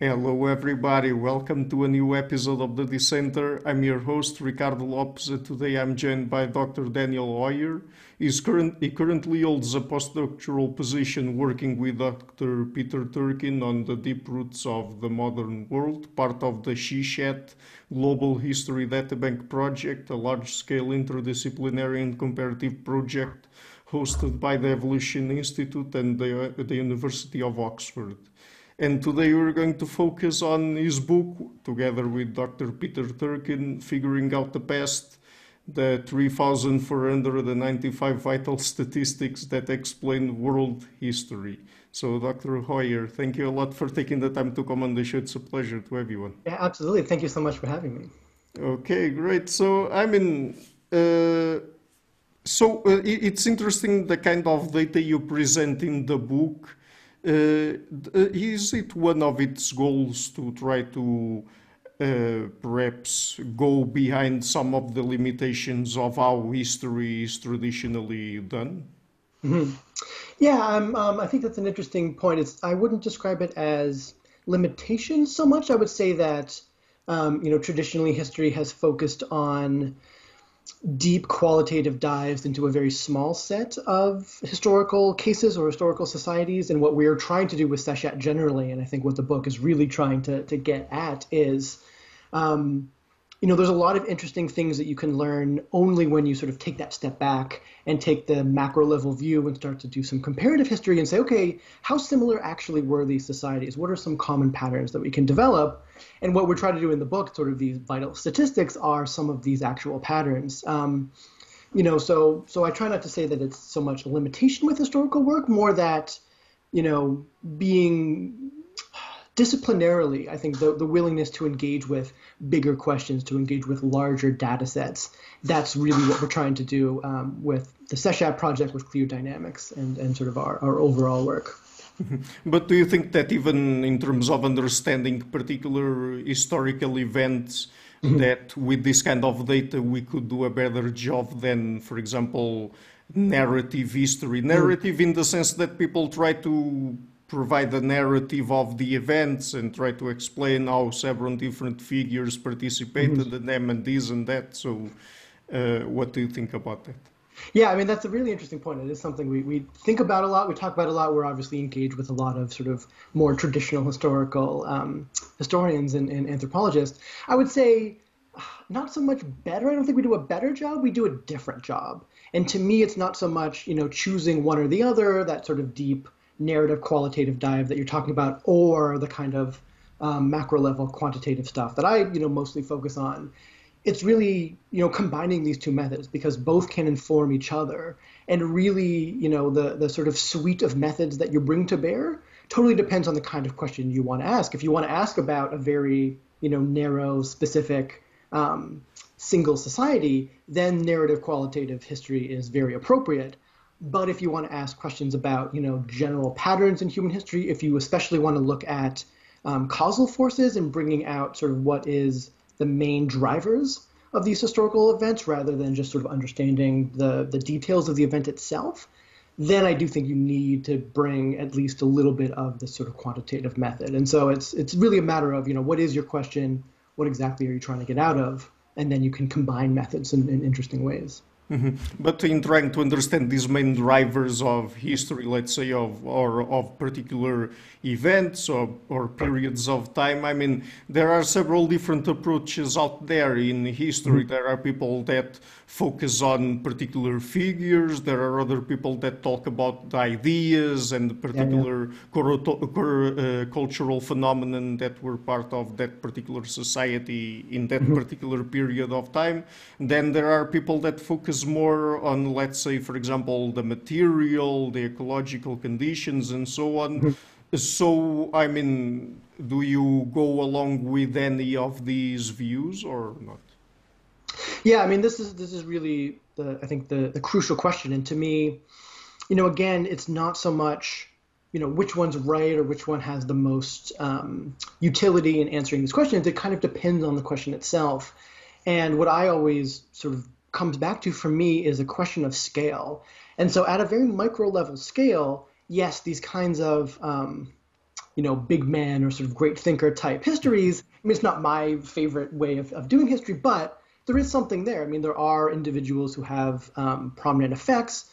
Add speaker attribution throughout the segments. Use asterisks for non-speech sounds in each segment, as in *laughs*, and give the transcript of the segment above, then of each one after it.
Speaker 1: Hello, everybody. Welcome to a new episode of the Dissenter. I'm your host, Ricardo Lopes, and today I'm joined by Dr. Daniel Hoyer. Current, he currently holds a postdoctoral position working with Dr. Peter Turchin on the deep roots of the modern world, part of the SESHAT Global History Databank project, a large scale interdisciplinary and comparative project hosted by the Evolution Institute and the, the University of Oxford. And today we're going to focus on his book, together with Dr. Peter Turchin, Figuring Out the Past, the 3,495 vital statistics that explain world history. So, Dr. Hoyer, thank you a lot for taking the time to come on the show. It's a pleasure to have you on.
Speaker 2: Yeah, absolutely. Thank you so much for having me.
Speaker 1: Okay, great. So, I mean, uh, so uh, it's interesting the kind of data you present in the book is it one of its goals to try to uh, perhaps go behind some of the limitations of how history is traditionally done?
Speaker 2: Mm-hmm. Yeah, um, um, I think that's an interesting point. It's I wouldn't describe it as limitations so much. I would say that um, you know traditionally history has focused on deep qualitative dives into a very small set of historical cases or historical societies. And what we're trying to do with SESHAT generally, and I think what the book is really trying to, to get at is um, you know, there's a lot of interesting things that you can learn only when you sort of take that step back and take the macro level view and start to do some comparative history and say, okay, how similar actually were these societies? What are some common patterns that we can develop? And what we're trying to do in the book, sort of these vital statistics, are some of these actual patterns. Um, you know, so so I try not to say that it's so much a limitation with historical work, more that, you know, being disciplinarily, I think the, the willingness to engage with bigger questions, to engage with larger data sets, that's really what we're trying to do um, with the SESHAT project with Cliodynamics and, and sort of our, our overall work.
Speaker 1: But do you think that even in terms of understanding particular historical events, mm-hmm. that with this kind of data we could do a better job than, for example, narrative history? Narrative mm-hmm. in the sense that people try to provide the narrative of the events and try to explain how several different figures participated mm-hmm. in them and this and that. So, uh, what do you think about that?
Speaker 2: Yeah, I mean that's a really interesting point. It is something we, we think about a lot. We talk about a lot. We're obviously engaged with a lot of sort of more traditional historical um, historians and, and anthropologists. I would say not so much better. I don't think we do a better job. We do a different job. And to me, it's not so much you know choosing one or the other. That sort of deep narrative qualitative dive that you're talking about, or the kind of um, macro level quantitative stuff that I you know mostly focus on. It's really you know combining these two methods because both can inform each other, and really you know the the sort of suite of methods that you bring to bear totally depends on the kind of question you want to ask. If you want to ask about a very you know narrow specific um, single society, then narrative qualitative history is very appropriate. But if you want to ask questions about, you know, general patterns in human history, if you especially want to look at um, causal forces and bringing out sort of what is the main drivers of these historical events, rather than just sort of understanding the the details of the event itself, then I do think you need to bring at least a little bit of this sort of quantitative method. And so it's it's really a matter of, you know, what is your question? What exactly are you trying to get out of? And then you can combine methods in, in interesting ways.
Speaker 1: Mm-hmm. But in trying to understand these main drivers of history, let's say, of or of particular events or, or periods of time, I mean, there are several different approaches out there in history. Mm-hmm. There are people that focus on particular figures. There are other people that talk about ideas and particular yeah, yeah. uh, cultural phenomenon that were part of that particular society in that mm-hmm. particular period of time. Then there are people that focus more on, let's say, for example, the material, the ecological conditions, and so on. Mm-hmm. so, I mean, do you go along with any of these views or not?
Speaker 2: Yeah, I mean, this is this is really the I think the the crucial question, and to me, you know, again, it's not so much you know which one's right or which one has the most um, utility in answering these questions. It kind of depends on the question itself. And what I always sort of comes back to for me is a question of scale. And so, at a very micro level scale, yes, these kinds of um, you know, big man or sort of great thinker type histories. I mean, it's not my favorite way of, of doing history, but there is something there. I mean, there are individuals who have um, prominent effects.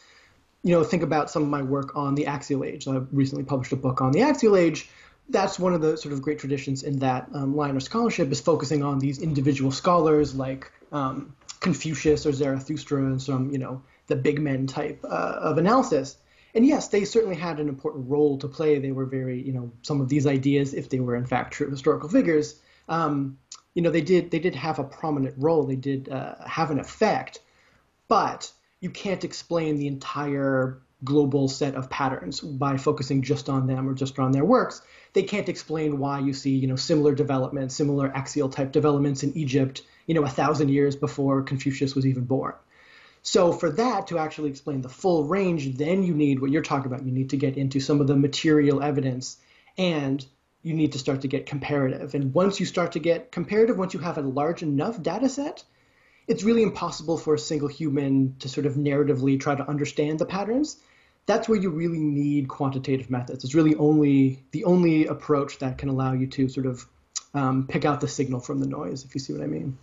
Speaker 2: You know, think about some of my work on the Axial Age. I recently published a book on the Axial Age. That's one of the sort of great traditions in that um, line of scholarship is focusing on these individual scholars like um, Confucius or Zarathustra and some, you know, the big men type uh, of analysis and yes, they certainly had an important role to play. They were very, you know, some of these ideas, if they were in fact true historical figures, um, you know, they did they did have a prominent role. They did uh, have an effect, but you can't explain the entire global set of patterns by focusing just on them or just on their works. They can't explain why you see, you know, similar developments, similar axial type developments in Egypt, you know, a thousand years before Confucius was even born. So for that to actually explain the full range, then you need what you're talking about. You need to get into some of the material evidence and you need to start to get comparative. And once you start to get comparative, once you have a large enough data set, it's really impossible for a single human to sort of narratively try to understand the patterns. That's where you really need quantitative methods. It's really only the only approach that can allow you to sort of um, pick out the signal from the noise, if you see what I mean.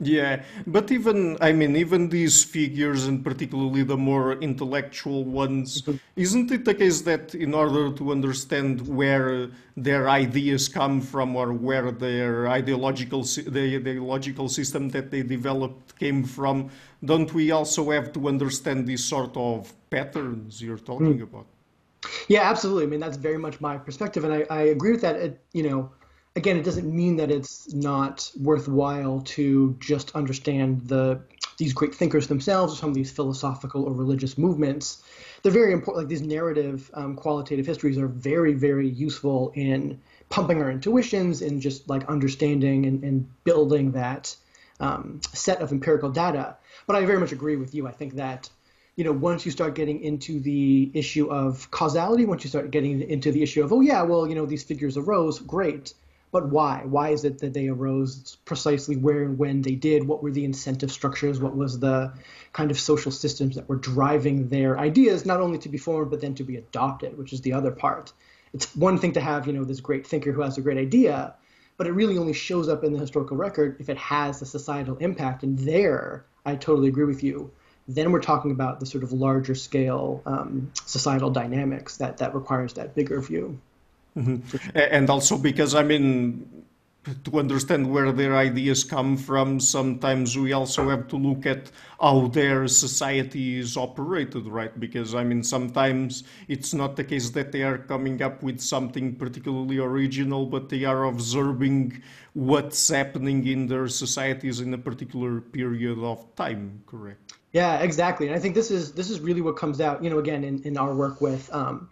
Speaker 1: Yeah, but even I mean, even these figures, and particularly the more intellectual ones, mm-hmm. isn't it the case that in order to understand where their ideas come from or where their ideological the ideological system that they developed came from, don't we also have to understand these sort of patterns you're talking mm. about?
Speaker 2: Yeah, absolutely. I mean, that's very much my perspective, and I, I agree with that. It, you know again, it doesn't mean that it's not worthwhile to just understand the these great thinkers themselves or some of these philosophical or religious movements. They're very important. Like these narrative, um, qualitative histories are very, very useful in pumping our intuitions and just like understanding and, and building that um, set of empirical data. But I very much agree with you. I think that you know, once you start getting into the issue of causality, once you start getting into the issue of, oh yeah, well, you know, these figures arose, great but why? Why is it that they arose precisely where and when they did? What were the incentive structures? What was the kind of social systems that were driving their ideas, not only to be formed, but then to be adopted, which is the other part. It's one thing to have, you know, this great thinker who has a great idea, but it really only shows up in the historical record if it has a societal impact. And there, I totally agree with you. Then we're talking about the sort of larger scale um, societal dynamics that, that requires that bigger view.
Speaker 1: Mm-hmm. And also because, I mean, to understand where their ideas come from, sometimes we also have to look at how their society is operated, right? Because, I mean, sometimes it's not the case that they are coming up with something particularly original, but they are observing what's happening in their societies in a particular period of time, correct?
Speaker 2: Yeah, exactly. And I think this is this is really what comes out, you know, again in, in our work with um,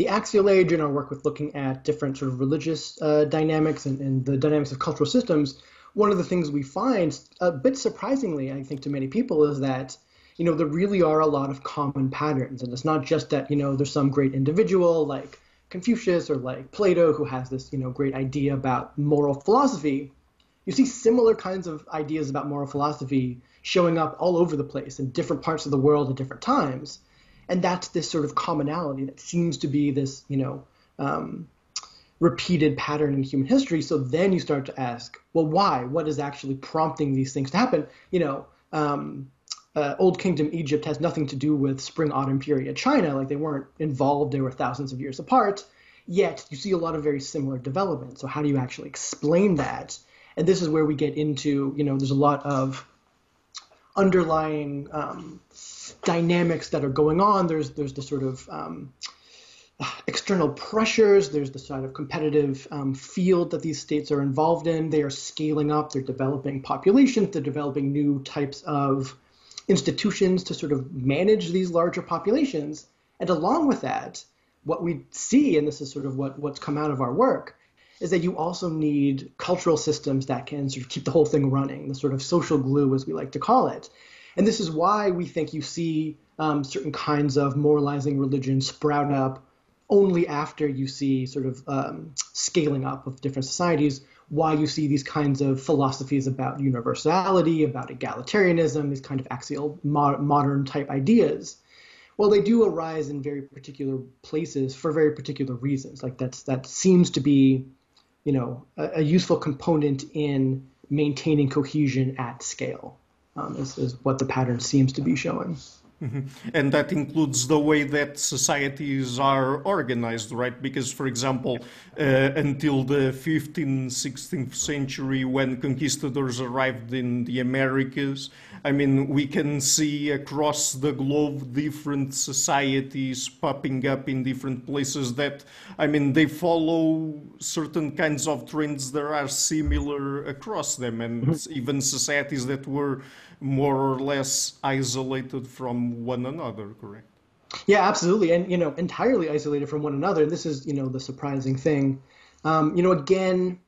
Speaker 2: the axial age and our work with looking at different sort of religious uh, dynamics and, and, the dynamics of cultural systems, one of the things we find, a bit surprisingly, I think, to many people, is that you know there really are a lot of common patterns, and it's not just that you know there's some great individual like Confucius or like Plato who has this you know great idea about moral philosophy. You see similar kinds of ideas about moral philosophy showing up all over the place in different parts of the world at different times and that's this sort of commonality that seems to be this you know um, repeated pattern in human history. So then you start to ask well why? What is actually prompting these things to happen? You know um, uh, old kingdom egypt has nothing to do with spring autumn period china. Like they weren't involved. They were thousands of years apart. Yet you see a lot of very similar development. So how do you actually explain that? And this is where we get into you know there's a lot of underlying um, dynamics that are going on. There's there's the sort of um, external pressures. There's the sort of competitive um, field that these states are involved in. They are scaling up. They're developing populations. They're developing new types of institutions to sort of manage these larger populations. And along with that, what we see, and this is sort of what, what's come out of our work, is that you also need cultural systems that can sort of keep the whole thing running, the sort of social glue, as we like to call it. And this is why we think you see um, certain kinds of moralizing religion sprout up only after you see sort of um, scaling up of different societies, why you see these kinds of philosophies about universality, about egalitarianism, these kind of axial mo- modern type ideas. well, they do arise in very particular places for very particular reasons. Like that's that seems to be, you know, a, a useful component in maintaining cohesion at scale. Um, is, is what the pattern seems to be showing.
Speaker 1: Mm-hmm. *laughs* And that includes the way that societies are organized, right? Because, for example, uh, until the 15th, 16th century, when conquistadors arrived in the Americas, I mean, we can see across the globe different societies popping up in different places that, I mean, they follow certain kinds of trends that are similar across them, and mm-hmm. even societies that were more or less isolated from one another, correct?
Speaker 2: Yeah, absolutely, and you know, entirely isolated from one another. And this is, you know, the surprising thing. Um, you know, again,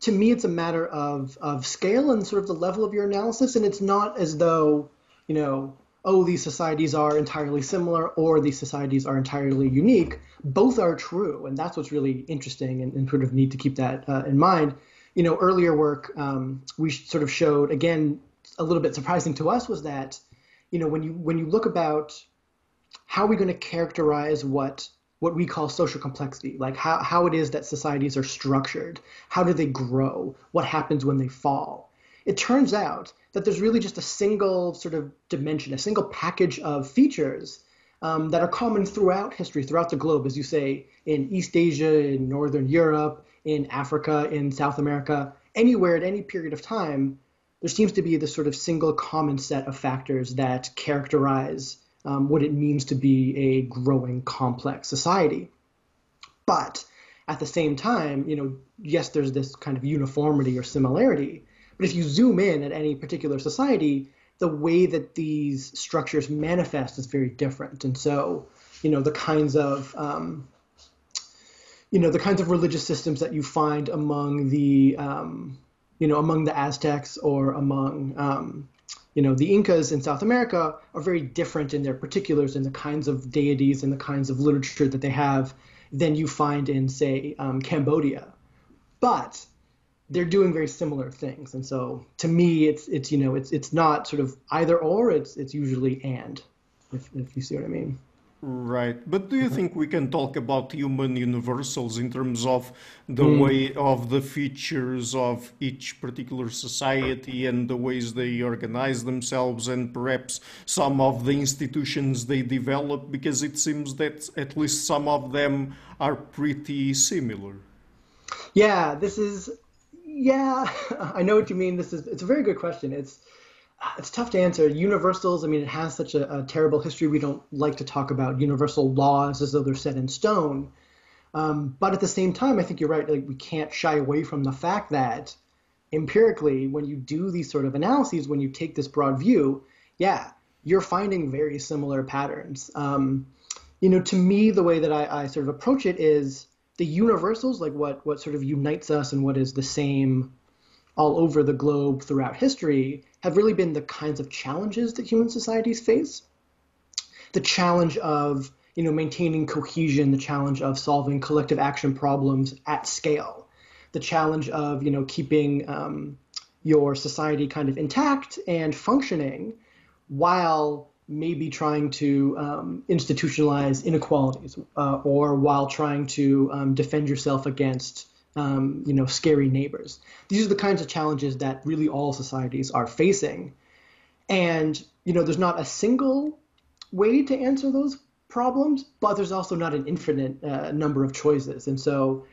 Speaker 2: to me, it's a matter of of scale and sort of the level of your analysis, and it's not as though, you know, oh, these societies are entirely similar or these societies are entirely unique. Both are true, and that's what's really interesting, and, and sort of need to keep that uh, in mind. You know, earlier work um, we sort of showed again a little bit surprising to us was that, you know, when you when you look about how are we going to characterize what what we call social complexity, like how, how it is that societies are structured, how do they grow, what happens when they fall. It turns out that there's really just a single sort of dimension, a single package of features um, that are common throughout history, throughout the globe, as you say, in East Asia, in Northern Europe, in Africa, in South America, anywhere at any period of time, there seems to be this sort of single common set of factors that characterize um, what it means to be a growing complex society. But at the same time, you know, yes, there's this kind of uniformity or similarity, but if you zoom in at any particular society, the way that these structures manifest is very different. And so, you know, the kinds of um, you know the kinds of religious systems that you find among the um, you know, among the Aztecs or among, um, you know, the Incas in South America are very different in their particulars and the kinds of deities and the kinds of literature that they have than you find in, say, um, Cambodia. But they're doing very similar things, and so to me, it's it's you know, it's it's not sort of either or. It's it's usually and, if if you see what I mean.
Speaker 1: Right. But do you *laughs* think we can talk about human universals in terms of the mm. way of the features of each particular society and the ways they organize themselves and perhaps some of the institutions they develop? Because it seems that at least some of them are pretty similar.
Speaker 2: Yeah, this is, yeah, *laughs* I know what you mean. This is, it's a very good question. It's, it's tough to answer. Universals, I mean, it has such a, a, terrible history. We don't like to talk about universal laws as though they're set in stone. Um, but at the same time, I think you're right. Like we can't shy away from the fact that empirically, when you do these sort of analyses, when you take this broad view, yeah, you're finding very similar patterns. Um, you know, to me, the way that I, I sort of approach it is the universals, like what what sort of unites us and what is the same all over the globe throughout history have really been the kinds of challenges that human societies face. The challenge of you know maintaining cohesion, the challenge of solving collective action problems at scale, the challenge of you know keeping um, your society kind of intact and functioning while maybe trying to um, institutionalize inequalities uh, or while trying to um, defend yourself against um, you know, scary neighbors. These are the kinds of challenges that really all societies are facing. And, you know, there's not a single way to answer those problems, but there's also not an infinite uh, number of choices. And so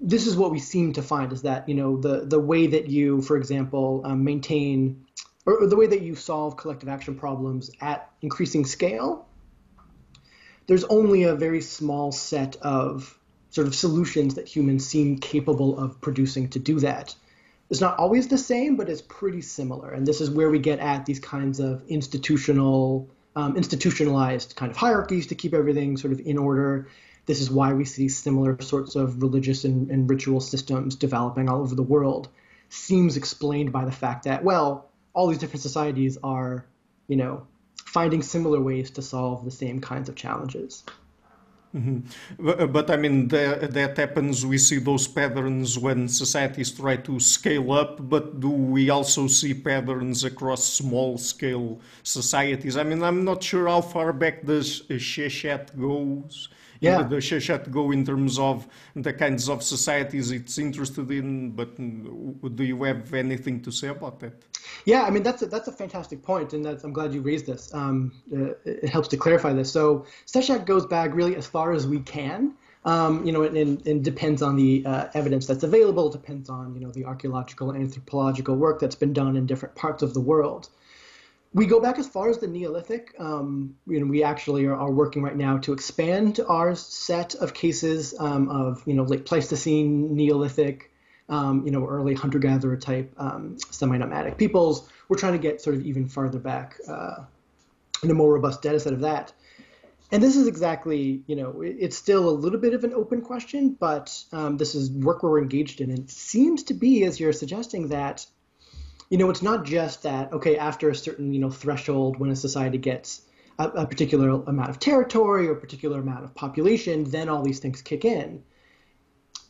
Speaker 2: this is what we seem to find is that, you know, the, the way that you, for example, um, maintain or, or the way that you solve collective action problems at increasing scale, there's only a very small set of sort of solutions that humans seem capable of producing to do that. It's not always the same, but it's pretty similar. And this is where we get at these kinds of institutional, um, institutionalized kind of hierarchies to keep everything sort of in order. This is why we see similar sorts of religious and, and ritual systems developing all over the world. Seems explained by the fact that, well, all these different societies are, you know, finding similar ways to solve the same kinds of challenges.
Speaker 1: Mm-hmm. But, uh, but, I mean, the, that happens. We see those patterns when societies try to scale up, but do we also see patterns across small scale societies? I mean, I'm not sure how far back the uh, Seshat goes. Yeah. The Seshat go in terms of the kinds of societies it's interested in, but mm, do you have anything to say about that?
Speaker 2: Yeah, I mean that's a, that's a fantastic point, and I'm glad you raised this. Um, uh, it helps to clarify this. So Seshat goes back really as far as we can. Um, you know, and, and, and, depends on the uh, evidence that's available. Depends on you know the archaeological and anthropological work that's been done in different parts of the world. We go back as far as the Neolithic. Um, you know, we actually are, are, working right now to expand our set of cases um, of you know late Pleistocene, Neolithic, um, you know, early hunter-gatherer type um, semi-nomadic peoples. We're trying to get sort of even farther back uh, in a more robust data set of that. And this is exactly, you know, it's still a little bit of an open question, but um, this is work we're engaged in. And it seems to be, as you're suggesting, that, you know, it's not just that, okay, after a certain, you know, threshold when a society gets a, a particular amount of territory or a particular amount of population, then all these things kick in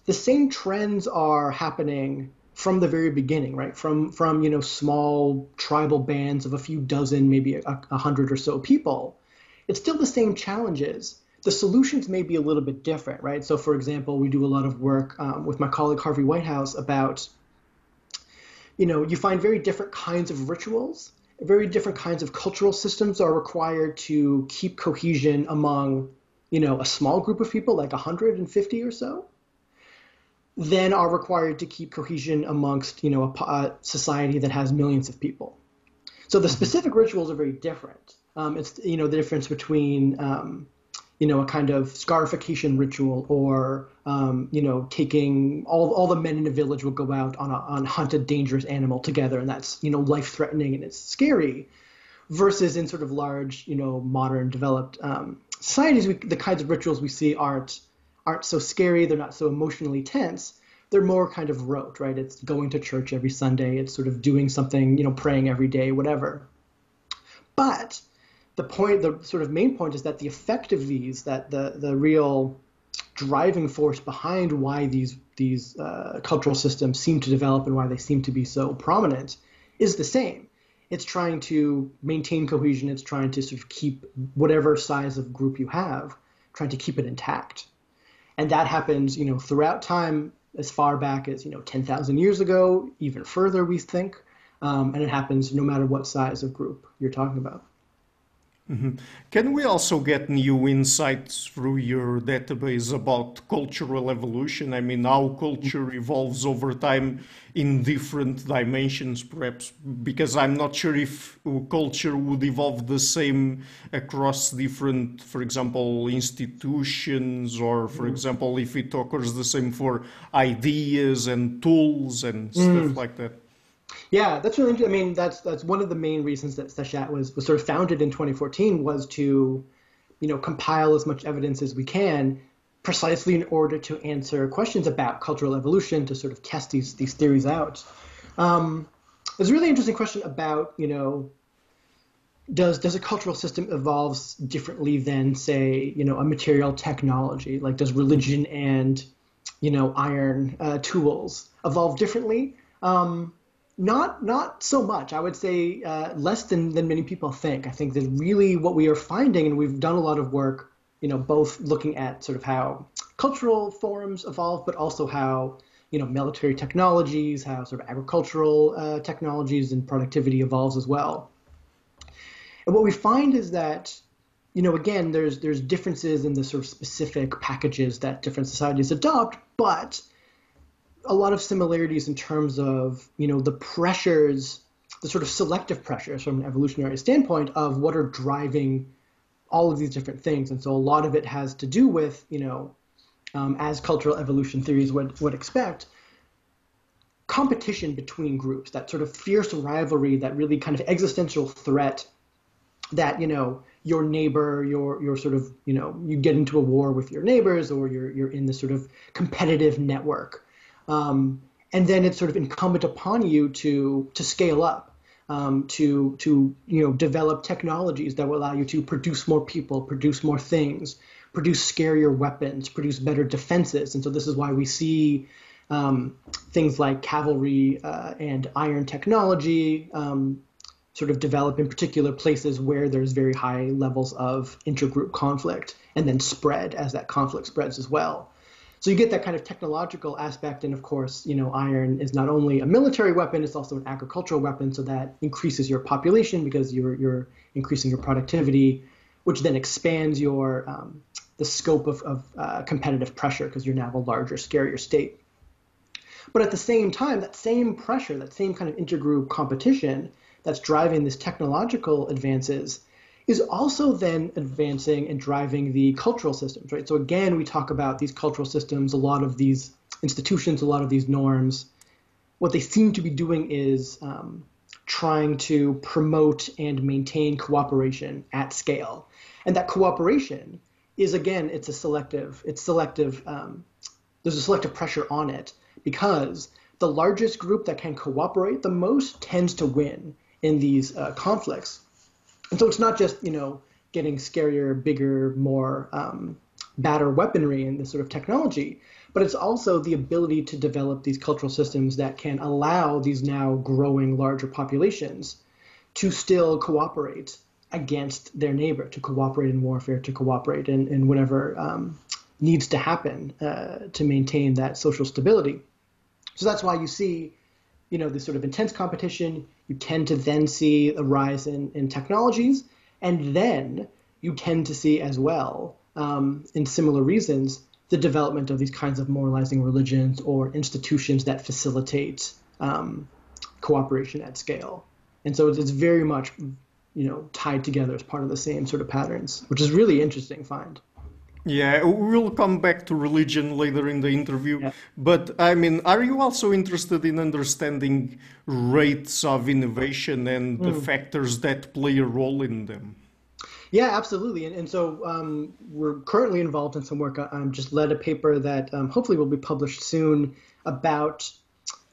Speaker 2: the same trends are happening from the very beginning, right? From from you know small tribal bands of a few dozen, maybe a, a hundred or so people. It's still the same challenges. The solutions may be a little bit different, right? So, for example, we do a lot of work um, with my colleague Harvey Whitehouse about, you know, you find very different kinds of rituals, very different kinds of cultural systems are required to keep cohesion among, you know, a small group of people, like 150 or so then are required to keep cohesion amongst you know a, a society that has millions of people. So the mm-hmm. specific rituals are very different. Um, it's you know the difference between um, you know a kind of scarification ritual or um, you know taking all all the men in a village will go out on a on hunt a dangerous animal together and that's you know life threatening and it's scary versus in sort of large you know modern developed um, societies we, the kinds of rituals we see aren't aren't so scary, they're not so emotionally tense. They're more kind of rote, right? It's going to church every Sunday, it's sort of doing something, you know, praying every day, whatever. But the point, the sort of main point is that the effect of these, that the the real driving force behind why these these uh, cultural systems seem to develop and why they seem to be so prominent, is the same. It's trying to maintain cohesion. It's trying to sort of keep whatever size of group you have, trying to keep it intact and that happens, you know, throughout time, as far back as you know 10,000 years ago, even further, we think, um, and it happens no matter what size of group you're talking about.
Speaker 1: Mm-hmm. Can we also get new insights through your database about cultural evolution? I mean, how culture evolves over time in different dimensions, perhaps, because I'm not sure if culture would evolve the same across different, for example, institutions, or, for mm. example, if it occurs the same for ideas and tools and mm. stuff like that.
Speaker 2: Yeah, that's really interesting. I mean, that's that's one of the main reasons that Seshat was was sort of founded in 2014 was to, you know, compile as much evidence as we can, precisely in order to answer questions about cultural evolution to sort of test these these theories out. Um, there's a really interesting question about, you know, does does a cultural system evolve differently than, say, you know, a material technology? Like, does religion and, you know, iron uh, tools evolve differently? Um, not not so much. I would say uh, less than than many people think. I think that really what we are finding, and we've done a lot of work, you know, both looking at sort of how cultural forms evolve, but also how you know military technologies, how sort of agricultural uh, technologies and productivity evolves as well. And what we find is that you know again there's there's differences in the sort of specific packages that different societies adopt, but a lot of similarities in terms of you know the pressures, the sort of selective pressures from an evolutionary standpoint of what are driving all of these different things, and so a lot of it has to do with you know um, as cultural evolution theories would would expect competition between groups, that sort of fierce rivalry, that really kind of existential threat that you know your neighbor, your your sort of you know you get into a war with your neighbors, or you're you're in this sort of competitive network um, and then it's sort of incumbent upon you to to scale up, um, to to you know develop technologies that will allow you to produce more people, produce more things, produce scarier weapons, produce better defenses. And so this is why we see um, things like cavalry uh, and iron technology um, sort of develop in particular places where there's very high levels of intergroup conflict and then spread as that conflict spreads as well. So you get that kind of technological aspect, and of course, you know, iron is not only a military weapon; it's also an agricultural weapon. So that increases your population because you're you're increasing your productivity, which then expands your um, the scope of, of uh, competitive pressure because you're now a larger, scarier state. But at the same time, that same pressure, that same kind of intergroup competition that's driving these technological advances is also then advancing and driving the cultural systems, right? So again, we talk about these cultural systems, a lot of these institutions, a lot of these norms. What they seem to be doing is um, trying to promote and maintain cooperation at scale, and that cooperation is again, it's a selective, it's selective. Um, there's a selective pressure on it because the largest group that can cooperate the most tends to win in these uh, conflicts. And so it's not just, you know, getting scarier, bigger, more um, badder weaponry and this sort of technology, but it's also the ability to develop these cultural systems that can allow these now growing larger populations to still cooperate against their neighbor, to cooperate in warfare, to cooperate in, in whatever um, needs to happen uh, to maintain that social stability. So that's why you see, you know, this sort of intense competition. You tend to then see a rise in, in technologies, and then you tend to see as well, um, in similar reasons, the development of these kinds of moralizing religions or institutions that facilitate um, cooperation at scale. And so it's, it's very much, you know, tied together as part of the same sort of patterns, which is really interesting find.
Speaker 1: Yeah, we'll come back to religion later in the interview. Yeah. But I mean, are you also interested in understanding rates of innovation and mm. the factors that play a role in them?
Speaker 2: Yeah, absolutely. And, and so um, we're currently involved in some work. I um, just led a paper that um, hopefully will be published soon about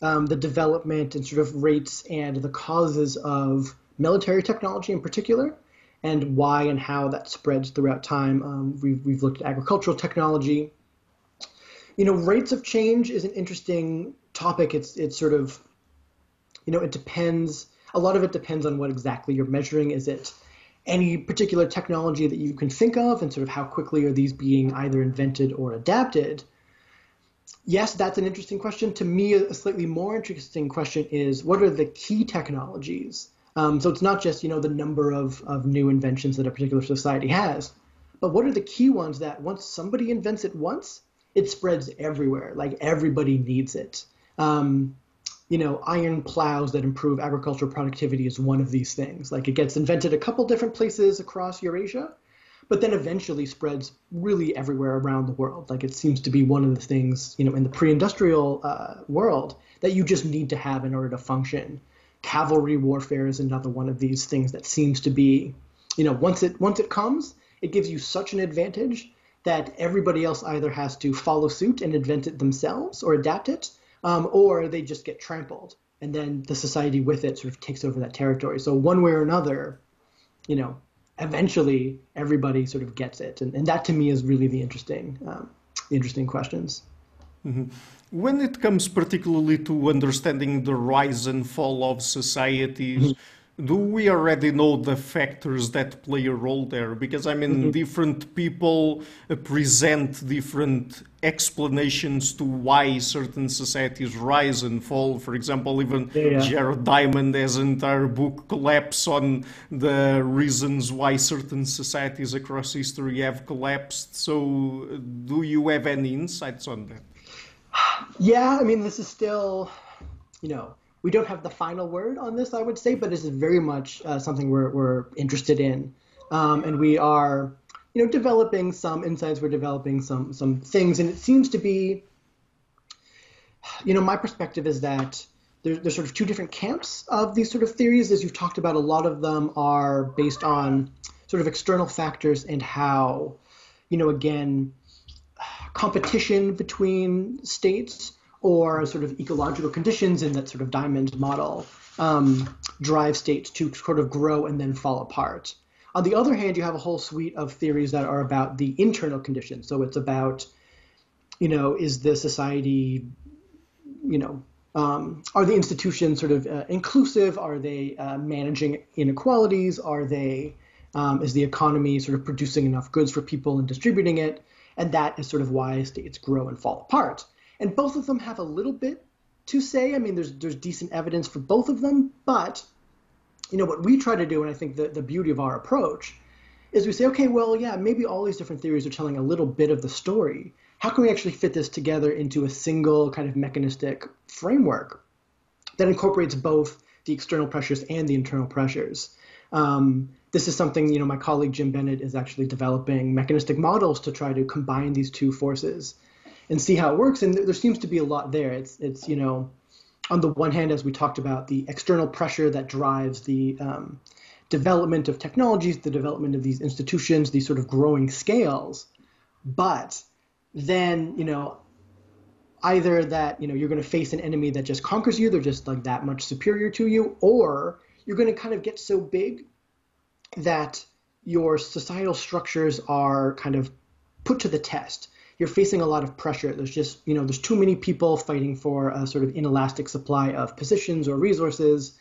Speaker 2: um, the development and sort of rates and the causes of military technology in particular and why and how that spreads throughout time. Um, we've, we've looked at agricultural technology. You know, rates of change is an interesting topic. It's it's sort of, you know, it depends. A lot of it depends on what exactly you're measuring. Is it any particular technology that you can think of, and sort of how quickly are these being either invented or adapted? Yes, that's an interesting question. To me, a slightly more interesting question is what are the key technologies um, so it's not just you know the number of, of new inventions that a particular society has, but what are the key ones that once somebody invents it once, it spreads everywhere. Like everybody needs it. Um, you know, iron plows that improve agricultural productivity is one of these things. Like it gets invented a couple different places across Eurasia, but then eventually spreads really everywhere around the world. Like it seems to be one of the things, you know, in the pre-industrial uh, world that you just need to have in order to function cavalry warfare is another one of these things that seems to be, you know, once it once it comes, it gives you such an advantage that everybody else either has to follow suit and invent it themselves or adapt it, um, or they just get trampled, and then the society with it sort of takes over that territory. So one way or another, you know, eventually everybody sort of gets it, and, and that to me is really the interesting, um, the interesting questions.
Speaker 1: Mm-hmm. When it comes particularly to understanding the rise and fall of societies, mm-hmm. do we already know the factors that play a role there? Because I mean, mm-hmm. different people uh, present different explanations to why certain societies rise and fall. For example, even yeah, yeah. Jared Diamond has an entire book collapse on the reasons why certain societies across history have collapsed. So, uh, do you have any insights on that?
Speaker 2: Yeah, I mean, this is still, you know, we don't have the final word on this, I would say, but this is very much uh, something we're, we're interested in. Um, and we are, you know, developing some insights, we're developing some, some things, and it seems to be, you know, my perspective is that there's, there's sort of two different camps of these sort of theories. As you've talked about, a lot of them are based on sort of external factors and how, you know, again, competition between states or sort of ecological conditions in that sort of diamond model um, drive states to sort of grow and then fall apart. On the other hand, you have a whole suite of theories that are about the internal conditions. So it's about, you know, is the society, you know, um, are the institutions sort of uh, inclusive? Are they uh, managing inequalities? Are they um, is the economy sort of producing enough goods for people and distributing it? And that is sort of why states grow and fall apart. And both of them have a little bit to say. I mean, there's there's decent evidence for both of them, but you know what we try to do, and I think the, the beauty of our approach is we say, okay, well, yeah, maybe all these different theories are telling a little bit of the story. How can we actually fit this together into a single kind of mechanistic framework that incorporates both the external pressures and the internal pressures? Um, this is something you know my colleague Jim Bennett is actually developing mechanistic models to try to combine these two forces and see how it works. And there seems to be a lot there. It's it's you know on the one hand, as we talked about, the external pressure that drives the um, development of technologies, the development of these institutions, these sort of growing scales. But then, you know, either that, you know, you're going to face an enemy that just conquers you, they're just like that much superior to you, or you're going to kind of get so big that your societal structures are kind of put to the test you're facing a lot of pressure. There's just, you know, there's too many people fighting for a sort of inelastic supply of positions or resources.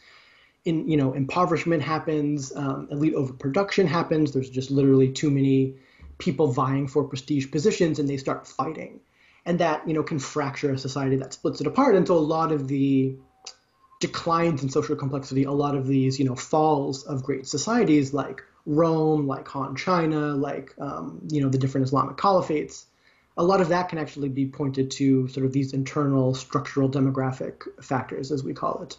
Speaker 2: In, you know, impoverishment happens, um, elite overproduction happens. There's just literally too many people vying for prestige positions, and they start fighting, and that you know can fracture a society that splits it apart. And so a lot of the declines in social complexity, a lot of these you know falls of great societies like Rome, like Han China, like um, you know the different Islamic caliphates, a lot of that can actually be pointed to sort of these internal structural demographic factors, as we call it.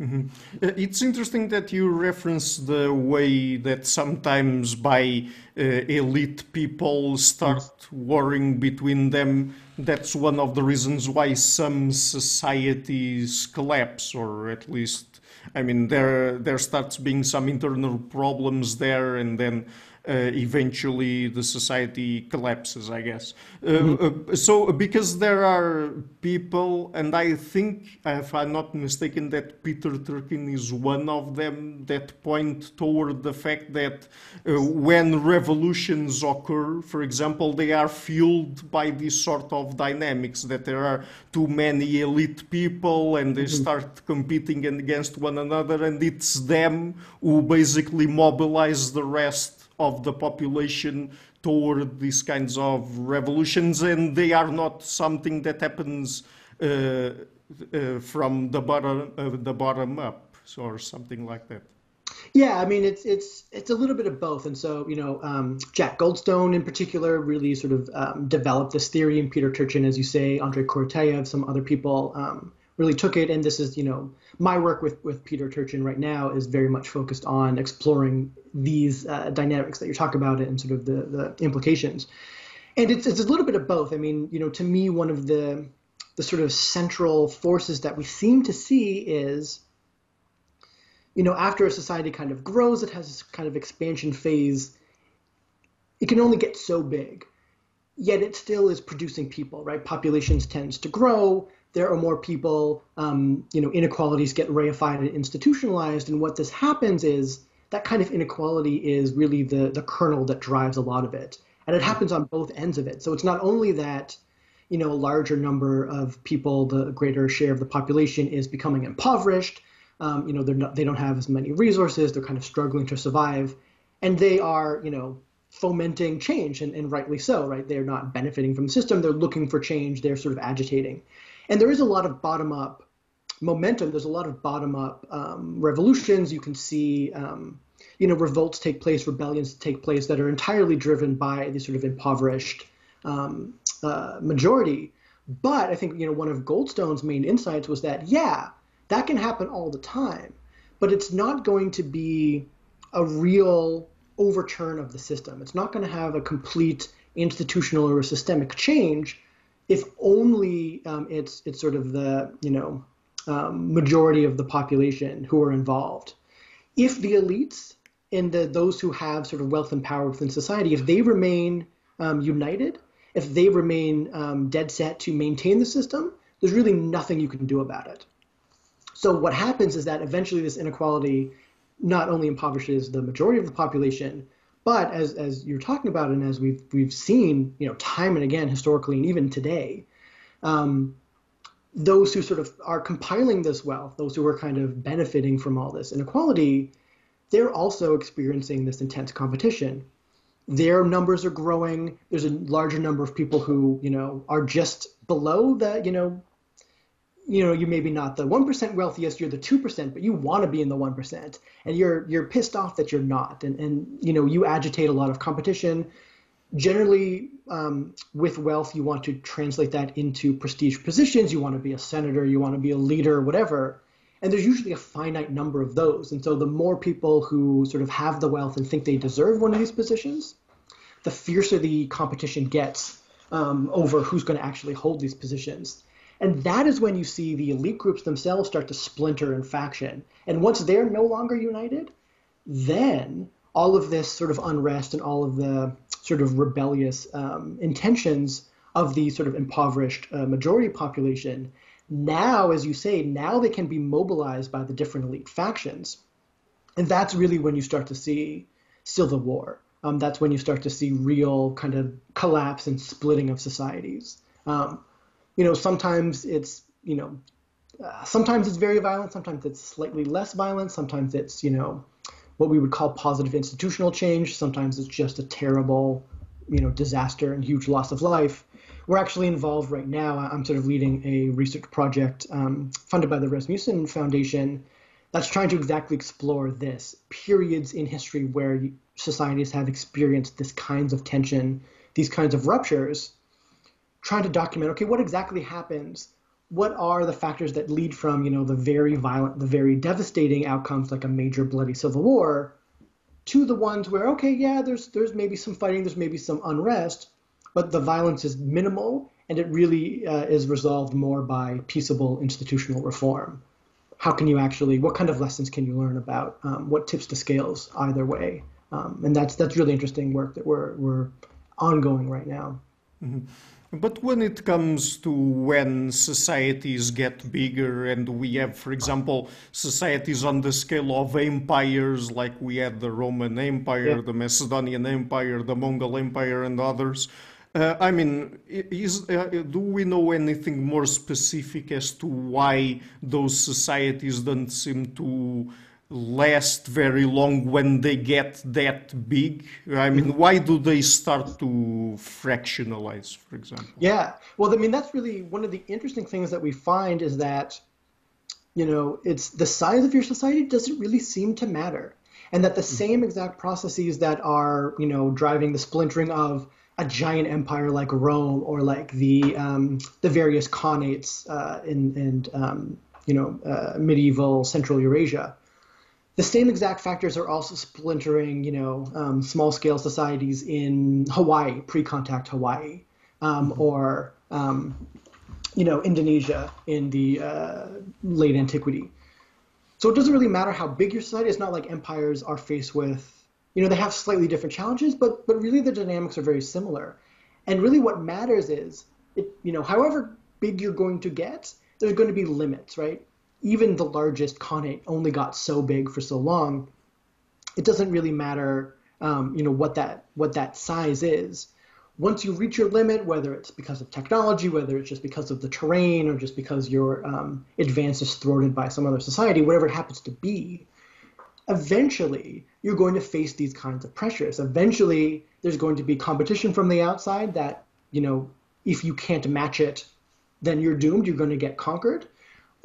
Speaker 1: Mm-hmm. Uh, it's interesting that you reference the way that sometimes by uh, elite people start warring between them. That's one of the reasons why some societies collapse, or at least, I mean, there there starts being some internal problems there, and then eventually the society collapses, I guess. Uh, mm-hmm. Uh, so, because there are people, and I think, if I'm not mistaken, that Peter Turchin is one of them that point toward the fact that when revolutions occur, for example, they are fueled by this sort of dynamics, that there are too many elite people and they mm-hmm. start competing against one another, and it's them who basically mobilize the rest of the population toward these kinds of revolutions, and they are not something that happens uh, uh, from the bottom, uh, the bottom up, or something like that.
Speaker 2: Yeah, I mean it's it's it's a little bit of both, and so you know um, Jack Goldstone in particular really sort of um, developed this theory, and Peter Turchin, as you say, Andrei Korotayev, some other people um, really took it, and this is you know my work with with Peter Turchin right now is very much focused on exploring these uh, dynamics that you're talking about and sort of the the implications. And it's it's a little bit of both. I mean, you know, to me, one of the the sort of central forces that we seem to see is, you know, after a society kind of grows, it has this kind of expansion phase. It can only get so big, yet it still is producing people, right? Populations tends to grow there are more people, um, you know, inequalities get reified and institutionalized. And what this happens is that kind of inequality is really the, the kernel that drives a lot of it. And it happens on both ends of it. So it's not only that, you know, a larger number of people, the greater share of the population is becoming impoverished. Um, you know, they're not, they don't have as many resources. They're kind of struggling to survive. And they are, you know, fomenting change and, and rightly so, right? They're not benefiting from the system. They're looking for change. They're sort of agitating. And there is a lot of bottom up momentum. There's a lot of bottom up um, revolutions. You can see, um, you know, revolts take place, rebellions take place that are entirely driven by the sort of impoverished um, uh, majority. But I think, you know, one of Goldstone's main insights was that, yeah, that can happen all the time, but it's not going to be a real overturn of the system. It's not going to have a complete institutional or systemic change if only um, it's it's sort of the you know um, majority of the population who are involved. If the elites and the those who have sort of wealth and power within society, if they remain um, united, if they remain um, dead set to maintain the system, there's really nothing you can do about it. So what happens is that eventually this inequality not only impoverishes the majority of the population, but as, as you're talking about and as we've, we've seen, you know, time and again historically and even today, um, those who sort of are compiling this wealth, those who are kind of benefiting from all this inequality, they're also experiencing this intense competition. Their numbers are growing. There's a larger number of people who, you know, are just below the, you know, you know, you maybe not the 1% wealthiest, you're the 2%, but you want to be in the 1%. And you're you're pissed off that you're not. And and you know, you agitate a lot of competition. Generally, um, with wealth, you want to translate that into prestige positions. You want to be a senator, you want to be a leader, whatever. And there's usually a finite number of those. And so the more people who sort of have the wealth and think they deserve one of these positions, the fiercer the competition gets um, over who's going to actually hold these positions. And that is when you see the elite groups themselves start to splinter and faction. And once they're no longer united, then all of this sort of unrest and all of the sort of rebellious um, intentions of the sort of impoverished uh, majority population, now, as you say, now they can be mobilized by the different elite factions. And that's really when you start to see civil war. Um, that's when you start to see real kind of collapse and splitting of societies. Um, you know, sometimes it's, you know, uh, sometimes it's very violent, sometimes it's slightly less violent, sometimes it's, you know, what we would call positive institutional change, sometimes it's just a terrible, you know, disaster and huge loss of life. We're actually involved right now. I'm sort of leading a research project um, funded by the Rasmussen Foundation that's trying to exactly explore this periods in history where societies have experienced this kinds of tension, these kinds of ruptures, trying to document okay what exactly happens? What are the factors that lead from you know the very violent the very devastating outcomes like a major bloody civil war to the ones where okay yeah there's there's maybe some fighting there's maybe some unrest but the violence is minimal and it really uh, is resolved more by peaceable institutional reform. How can you actually what kind of lessons can you learn about um, what tips the scales either way? Um, and that's that's really interesting work that we're we're ongoing right now.
Speaker 1: Mm-hmm. But when it comes to when societies get bigger and we have, for example, societies on the scale of empires, like we had the Roman Empire, yeah. the Macedonian Empire, the Mongol Empire, and others, uh, I mean, is, uh, do we know anything more specific as to why those societies don't seem to last very long when they get that big? I mean, why do they start to fractionalize, for example?
Speaker 2: Yeah, well, I mean, that's really one of the interesting things that we find is that, you know, it's the size of your society doesn't really seem to matter. And that the mm-hmm. same exact processes that are, you know, driving the splintering of a giant empire like Rome or like the um, the various khanates uh, in, in um, you know, uh, medieval Central Eurasia the same exact factors are also splintering, you know, um, small scale societies in Hawaii, pre contact Hawaii, um, mm-hmm. or, um, you know, Indonesia in the uh, late antiquity. So it doesn't really matter how big your society is. It's not like empires are faced with, you know, they have slightly different challenges, but but really the dynamics are very similar. And really, what matters is, it, you know, however big you're going to get, there's going to be limits, right? Even the largest Khanate only got so big for so long. It doesn't really matter, um, you know, what that what that size is. Once you reach your limit, whether it's because of technology, whether it's just because of the terrain, or just because your um, advance is thwarted by some other society, whatever it happens to be, eventually you're going to face these kinds of pressures. Eventually, there's going to be competition from the outside that, you know, if you can't match it, then you're doomed. You're going to get conquered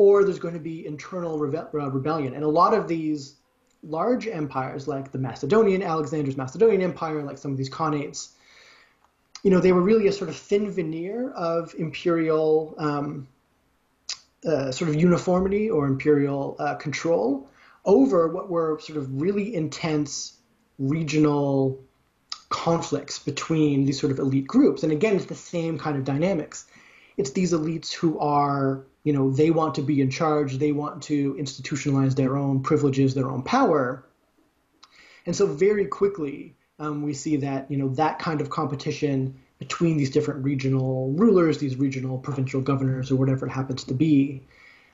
Speaker 2: or there's going to be internal rebe- uh, rebellion. And a lot of these large empires, like the Macedonian, Alexander's Macedonian Empire, like some of these Khanates, you know, they were really a sort of thin veneer of imperial um, uh, sort of uniformity or imperial uh, control over what were sort of really intense regional conflicts between these sort of elite groups. And again, it's the same kind of dynamics. It's these elites who are you know they want to be in charge they want to institutionalize their own privileges their own power and so very quickly um, we see that you know that kind of competition between these different regional rulers these regional provincial governors or whatever it happens to be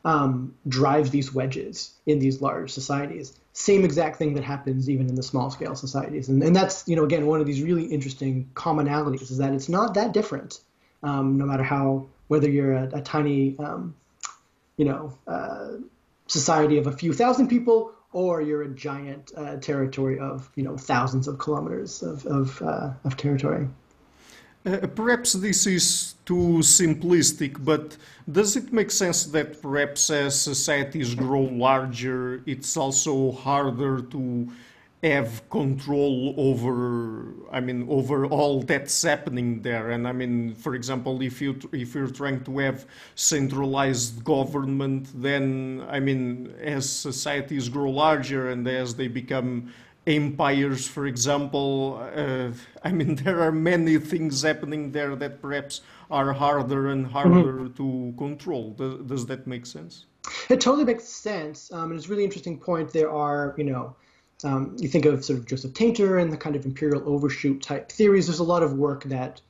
Speaker 2: um, drives these wedges in these large societies. Same exact thing that happens even in the small scale societies. And, and that's, you know, again, one of these really interesting commonalities is that it's not that different, um, no matter how, whether you're a, a tiny, um, you know, uh, society of a few thousand people or you're a giant uh, territory of, you know, thousands of kilometers of, of, uh, of territory.
Speaker 1: Uh, perhaps this is too simplistic, but does it make sense that perhaps as societies grow larger, it's also harder to have control over i mean over all that's happening there and i mean for example if you if you're trying to have centralized government then i mean as societies grow larger and as they become empires, for example. Uh, I mean, *laughs* there are many things happening there that perhaps are harder and harder mm-hmm. to control. Does, does, that make sense?
Speaker 2: It totally makes sense. Um, and it's a really interesting point. There are, you know, um, you think of sort of Joseph Tainter and the kind of imperial overshoot type theories. There's a lot of work that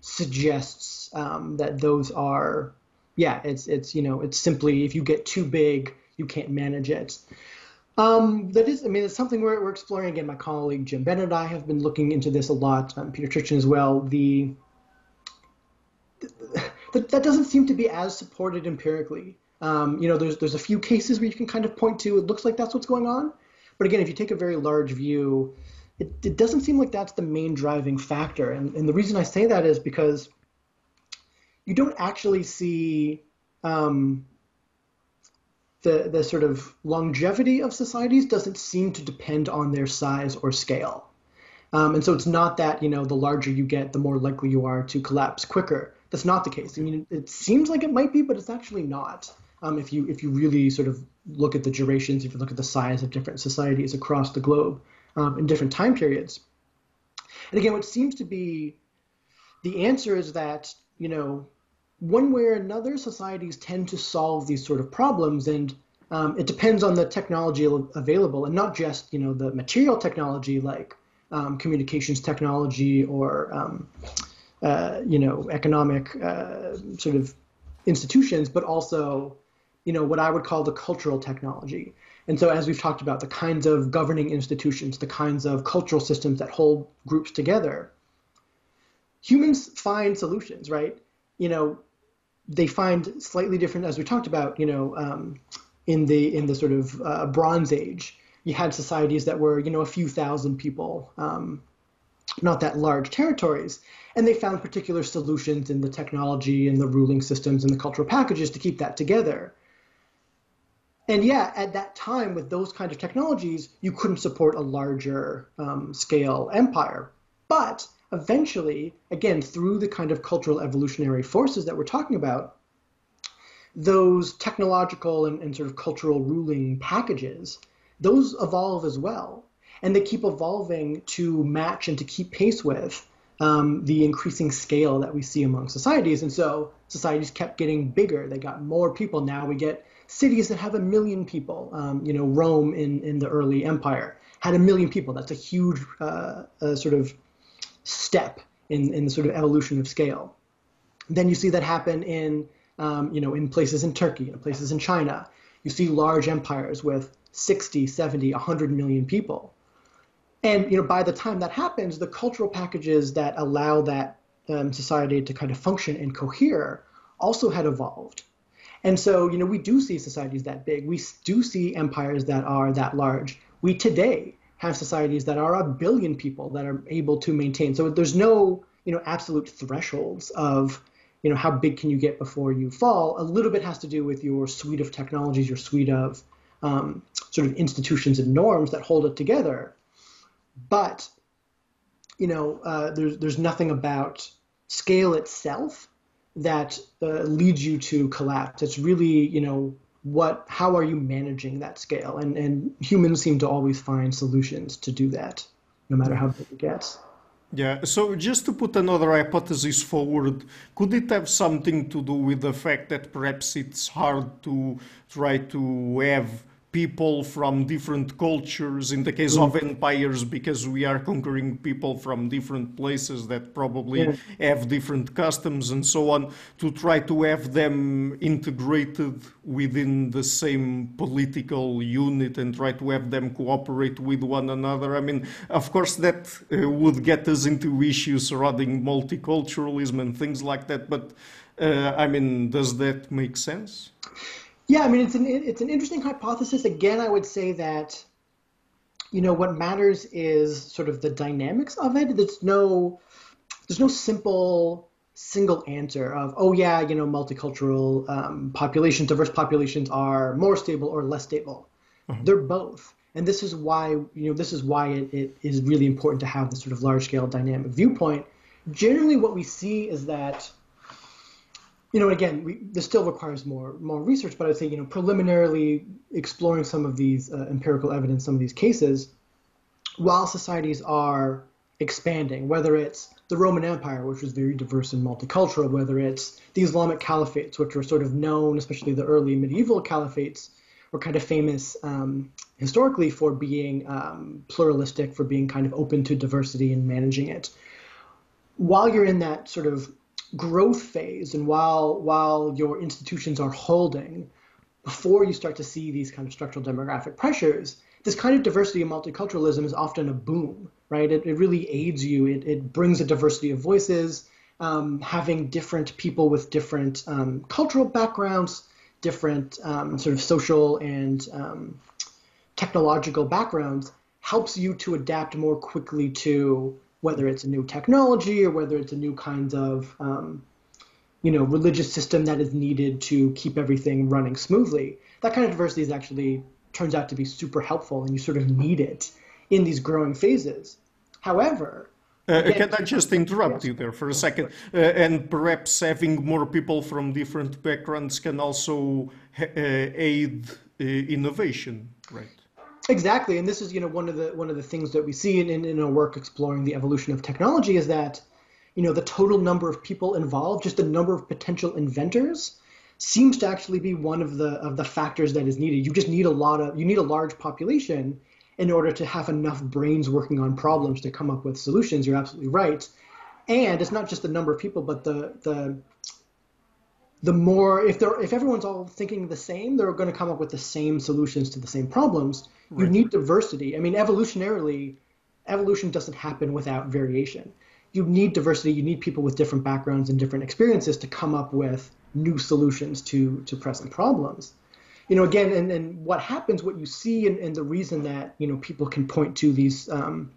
Speaker 2: suggests um, that those are, yeah, it's it's you know, it's simply if you get too big, you can't manage it. Um, that is, I mean, it's something we're, we're exploring. Again, my colleague Jim Bennett and I have been looking into this a lot. Um, Peter Turchin as well. The that, that doesn't seem to be as supported empirically. Um, you know, there's there's a few cases where you can kind of point to. It looks like that's what's going on, but again, if you take a very large view, it, it doesn't seem like that's the main driving factor. And, and the reason I say that is because you don't actually see um, the, the sort of longevity of societies doesn't seem to depend on their size or scale. Um, and so it's not that, you know, the larger you get, the more likely you are to collapse quicker. That's not the case. I mean, it seems like it might be, but it's actually not. Um, if you if you really sort of look at the durations, if you look at the size of different societies across the globe um, in different time periods. And again, what seems to be the answer is that, you know, one way or another, societies tend to solve these sort of problems, and um, it depends on the technology available, and not just you know the material technology like um, communications technology or um, uh, you know economic uh, sort of institutions, but also you know what I would call the cultural technology. And so, as we've talked about, the kinds of governing institutions, the kinds of cultural systems that hold groups together, humans find solutions, right? You know, they find slightly different, as we talked about, you know, um, in the in the sort of uh, Bronze Age, you had societies that were, you know, a few thousand people, um, not that large territories, and they found particular solutions in the technology and the ruling systems and the cultural packages to keep that together. And yeah, at that time, with those kinds of technologies, you couldn't support a larger um, scale empire. But eventually, again, through the kind of cultural evolutionary forces that we're talking about, those technological and, and, sort of cultural ruling packages, those evolve as well. And they keep evolving to match and to keep pace with um, the increasing scale that we see among societies. And so societies kept getting bigger. They got more people. Now we get cities that have a million people. Um, you know, Rome in, in the early empire had a million people. That's a huge uh, sort of step in, in the sort of evolution of scale. Then you see that happen in, um, you know, in places in Turkey, in places in China. You see large empires with 60, 70, 100 million people. And, you know, by the time that happens, the cultural packages that allow that um, society to kind of function and cohere also had evolved. And so, you know, we do see societies that big. We do see empires that are that large. We today have societies that are a billion people that are able to maintain. So there's no, you know, absolute thresholds of, you know, how big can you get before you fall. A little bit has to do with your suite of technologies, your suite of um, sort of institutions and norms that hold it together. But, you know, uh, there's there's nothing about scale itself that uh, leads you to collapse. It's really, you know, what how are you managing that scale and and humans seem to always find solutions to do that no matter how big it gets
Speaker 1: yeah so just to put another hypothesis forward could it have something to do with the fact that perhaps it's hard to try to have people from different cultures. In the case of empires because we are conquering people from different places that probably
Speaker 2: Yeah.
Speaker 1: have different customs and so on to try to have them integrated within the same political unit and try to have them cooperate with one another. I mean of course that uh, would get us into issues surrounding multiculturalism and things like that but uh, i mean does that make sense
Speaker 2: Yeah, I mean it's an it's an interesting hypothesis. Again, I would say that you know what matters is sort of the dynamics of it. There's no there's no simple single answer of oh yeah you know multicultural um, populations diverse populations are more stable or less stable they're both and this is why you know this is why it, it is really important to have this sort of large scale dynamic viewpoint generally what we see is that you know, again, we, this still requires more more research, but I'd say, you know, preliminarily exploring some of these uh, empirical evidence, some of these cases, while societies are expanding, whether it's the Roman Empire, which was very diverse and multicultural, whether it's the Islamic caliphates, which were sort of known, especially the early medieval caliphates, were kind of famous um, historically for being um, pluralistic, for being kind of open to diversity and managing it. While you're in that sort of growth phase and while while your institutions are holding before you start to see these kind of structural demographic pressures this kind of diversity and multiculturalism is often a boom right? It, it really aids you. It, it brings a diversity of voices um, having different people with different um, cultural backgrounds different um, sort of social and um, technological backgrounds helps you to adapt more quickly to whether it's a new technology or whether it's a new kind of um, you know religious system that is needed to keep everything running smoothly that kind of diversity is actually turns out to be super helpful and you sort of need it in these growing phases however
Speaker 1: Uh, can I just interrupt you there for a second? Uh, and perhaps having more people from different backgrounds can also uh, aid uh, innovation, right?
Speaker 2: Exactly, and this is you know one of the one of the things that we see in, in, in our work exploring the evolution of technology is that you know the total number of people involved, just the number of potential inventors, seems to actually be one of the of the factors that is needed. You just need a lot of you need a large population in order to have enough brains working on problems to come up with solutions. You're absolutely right, and it's not just the number of people, but the the the more if they're if everyone's all thinking the same, they're going to come up with the same solutions to the same problems. You
Speaker 1: Right.
Speaker 2: need diversity. I mean, evolutionarily, evolution doesn't happen without variation. You need diversity. You need people with different backgrounds and different experiences to come up with new solutions to to present problems. You know, again, and, and what happens, what you see, and, and the reason that you know people can point to these um,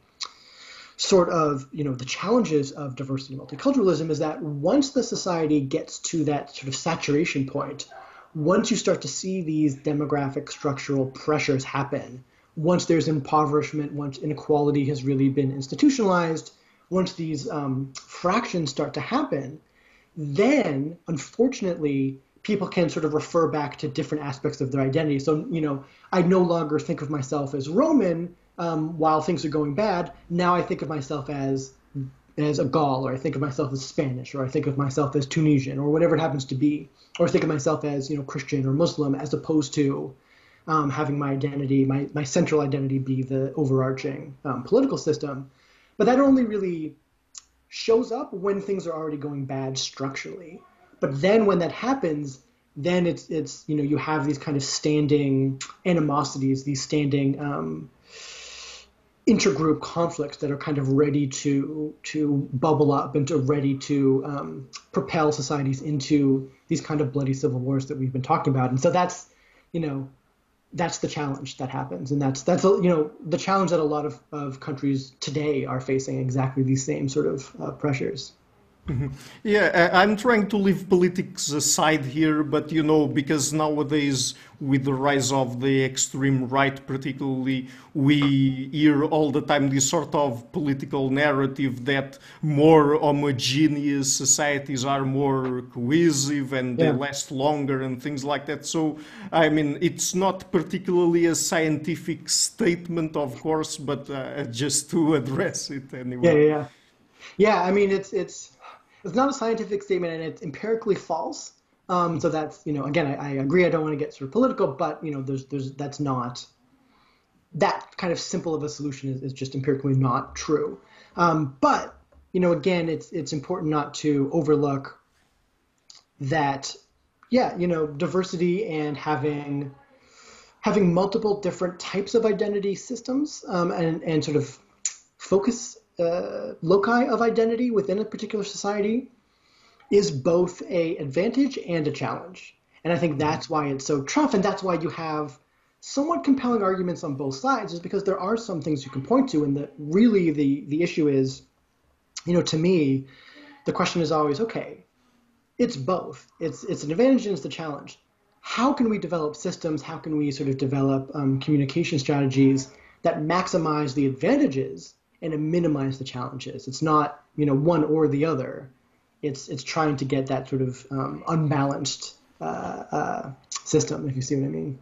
Speaker 2: sort of you know the challenges of diversity and multiculturalism is that once the society gets to that sort of saturation point once you start to see these demographic structural pressures happen once there's impoverishment once inequality has really been institutionalized once these um, fractions start to happen then unfortunately people can sort of refer back to different aspects of their identity. So you know i no longer think of myself as roman um, while things are going bad now i think of myself as as a gaul or i think of myself as spanish or i think of myself as tunisian or whatever it happens to be or I think of myself as you know christian or muslim as opposed to um, having my identity my, my central identity be the overarching um, political system but that only really shows up when things are already going bad structurally. But then when that happens, then it's it's you know you have these kind of standing animosities, these standing um, intergroup conflicts that are kind of ready to to bubble up and to ready to um, propel societies into these kind of bloody civil wars that we've been talking about. And so that's you know that's the challenge that happens and that's that's you know the challenge that a lot of, of countries today are facing exactly these same sort of uh, pressures
Speaker 1: Yeah, I- I'm trying to leave politics aside here, but you know, because nowadays, with the rise of the extreme right, particularly, we hear all the time this sort of political narrative that more homogeneous societies are more cohesive and they last longer and things like that. So, I mean, it's not particularly a scientific statement, of course, but uh, just to *laughs* address it anyway.
Speaker 2: yeah yeah yeah yeah i mean it's it's it's not a scientific statement and it's empirically false Um, so that's you know again I, I, agree I don't want to get sort of political, but you know there's there's that's not that kind of simple of a solution is, is just empirically not true. Um, but you know again it's it's important not to overlook that yeah you know diversity and having having multiple different types of identity systems um, and and sort of focus uh, loci of identity within a particular society is both a advantage and a challenge. And I think that's why it's so tough, and that's why you have somewhat compelling arguments on both sides, is because there are some things you can point to, and that really the the issue is, you know, to me, the question is always, okay, it's both. It's it's an advantage and it's a challenge. How can we develop systems? How can we sort of develop um, communication strategies that maximize the advantages and minimize the challenges? It's not you know one or the other it's it's trying to get that sort of um, unbalanced uh, uh, system, if you see what I mean.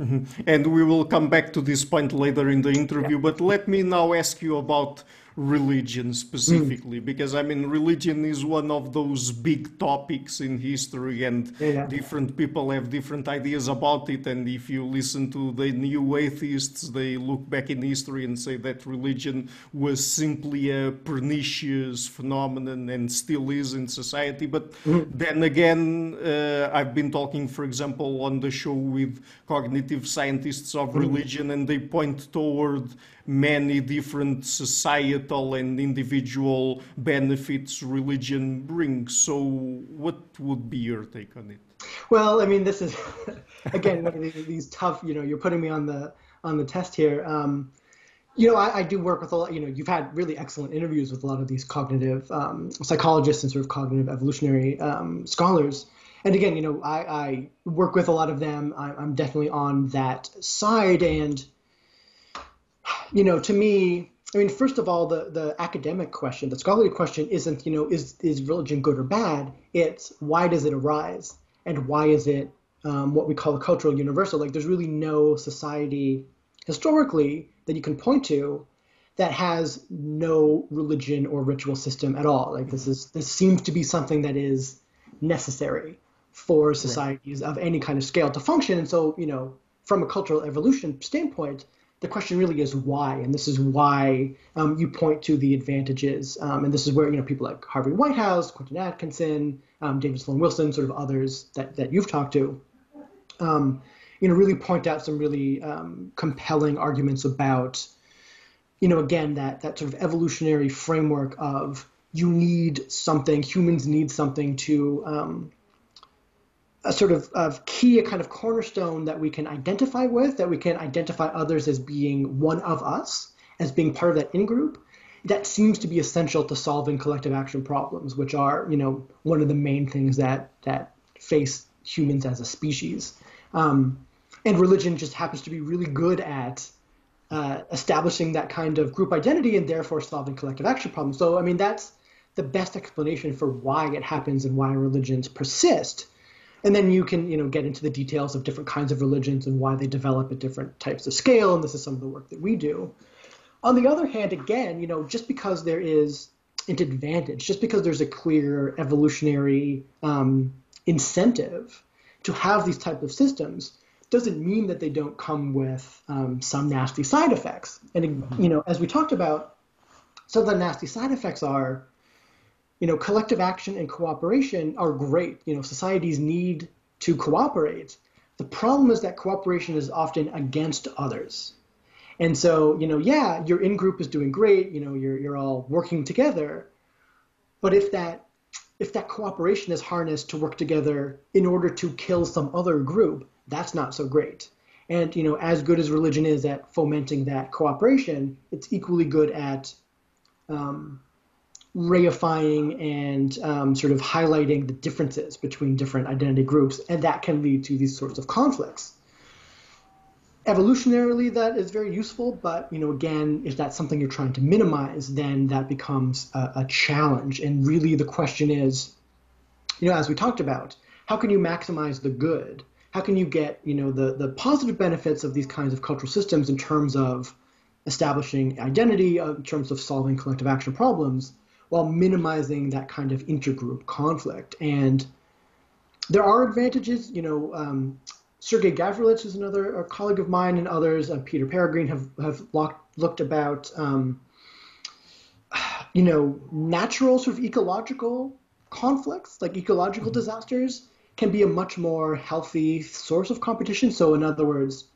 Speaker 1: Mm-hmm. And we will come back to this point later in the interview, yeah. but let me now ask you about religion specifically mm. because i mean religion is one of those big topics in history and yeah. different people have different ideas about it and if you listen to the new atheists they look back in history and say that religion was simply a pernicious phenomenon and still is in society but mm. then again uh, i've been talking for example on the show with cognitive scientists of mm. religion and they point toward many different societal and individual benefits religion brings. So, what would be your take on it?
Speaker 2: Well, I mean, this is *laughs* again these tough. You know, you're putting me on the on the test here. Um, you know, I, I, do work with a lot. You know, you've had really excellent interviews with a lot of these cognitive um, psychologists and sort of cognitive evolutionary um, scholars. And again, you know, I, I, work with a lot of them. I, I'm definitely on that side, and you know, to me, I mean, first of all, the, the academic question, the scholarly question isn't, you know, is, is religion good or bad? It's why does it arise? And why is it um, what we call a cultural universal? Like, there's really no society historically that you can point to that has no religion or ritual system at all. Like, this is this seems to be something that is necessary for societies right. of any kind of scale to function. And so, you know, from a cultural evolution standpoint, the question really is why, and this is why um, you point to the advantages, um, and this is where you know people like Harvey Whitehouse, Quentin Atkinson, um, David Sloan Wilson, sort of others that that you've talked to, um, you know, really point out some really um, compelling arguments about, you know, again that that sort of evolutionary framework of you need something, humans need something to um, a sort of, of key, a kind of cornerstone that we can identify with, that we can identify others as being one of us, as being part of that in group, that seems to be essential to solving collective action problems, which are, you know, one of the main things that that face humans as a species. Um, and religion just happens to be really good at uh, establishing that kind of group identity and therefore solving collective action problems. So, I mean, that's the best explanation for why it happens and why religions persist and then you can you know get into the details of different kinds of religions and why they develop at different types of scale and this is some of the work that we do. On the other hand again you know just because there is an advantage just because there's a clear evolutionary um, incentive to have these type of systems doesn't mean that they don't come with um, some nasty side effects. And you know as we talked about some of the nasty side effects are you know, collective action and cooperation are great. You know, societies need to cooperate. The problem is that cooperation is often against others. And so, you know, yeah, your in group is doing great, you know, you're you're all working together. But if that if that cooperation is harnessed to work together in order to kill some other group, that's not so great. And you know, as good as religion is at fomenting that cooperation, it's equally good at um, reifying and um, sort of highlighting the differences between different identity groups, and that can lead to these sorts of conflicts. Evolutionarily, that is very useful, but you know, again, if that's something you're trying to minimize, then that becomes a, a challenge. And really, the question is, you know, as we talked about, how can you maximize the good? How can you get, you know, the the positive benefits of these kinds of cultural systems in terms of establishing identity, uh, in terms of solving collective action problems, while minimizing that kind of intergroup conflict. And there are advantages. You know, um, Sergei Gavrilets, is another colleague of mine, and others, uh, Peter Peregrine, have have looked, looked about, um, *sighs* you know, natural sort of ecological conflicts, like ecological mm-hmm. disasters, can be a much more healthy source of competition. So, in other words,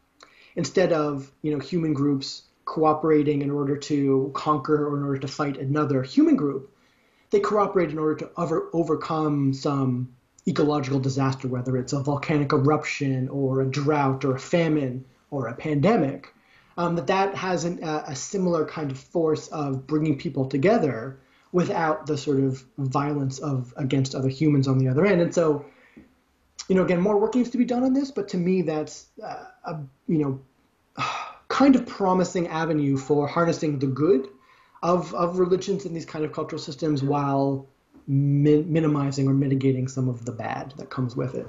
Speaker 2: instead of you know human groups cooperating in order to conquer or in order to fight another human group, they cooperate in order to over, overcome some ecological disaster, whether it's a volcanic eruption or a drought or a famine or a pandemic, um, that that has an, a similar kind of force of bringing people together without the sort of violence of against other humans on the other end. And so, you know, again, more work needs to be done on this, but to me, that's uh, a you know kind of promising avenue for harnessing the good of of religions and these kind of cultural systems while min- minimizing or mitigating some of the bad that comes with it.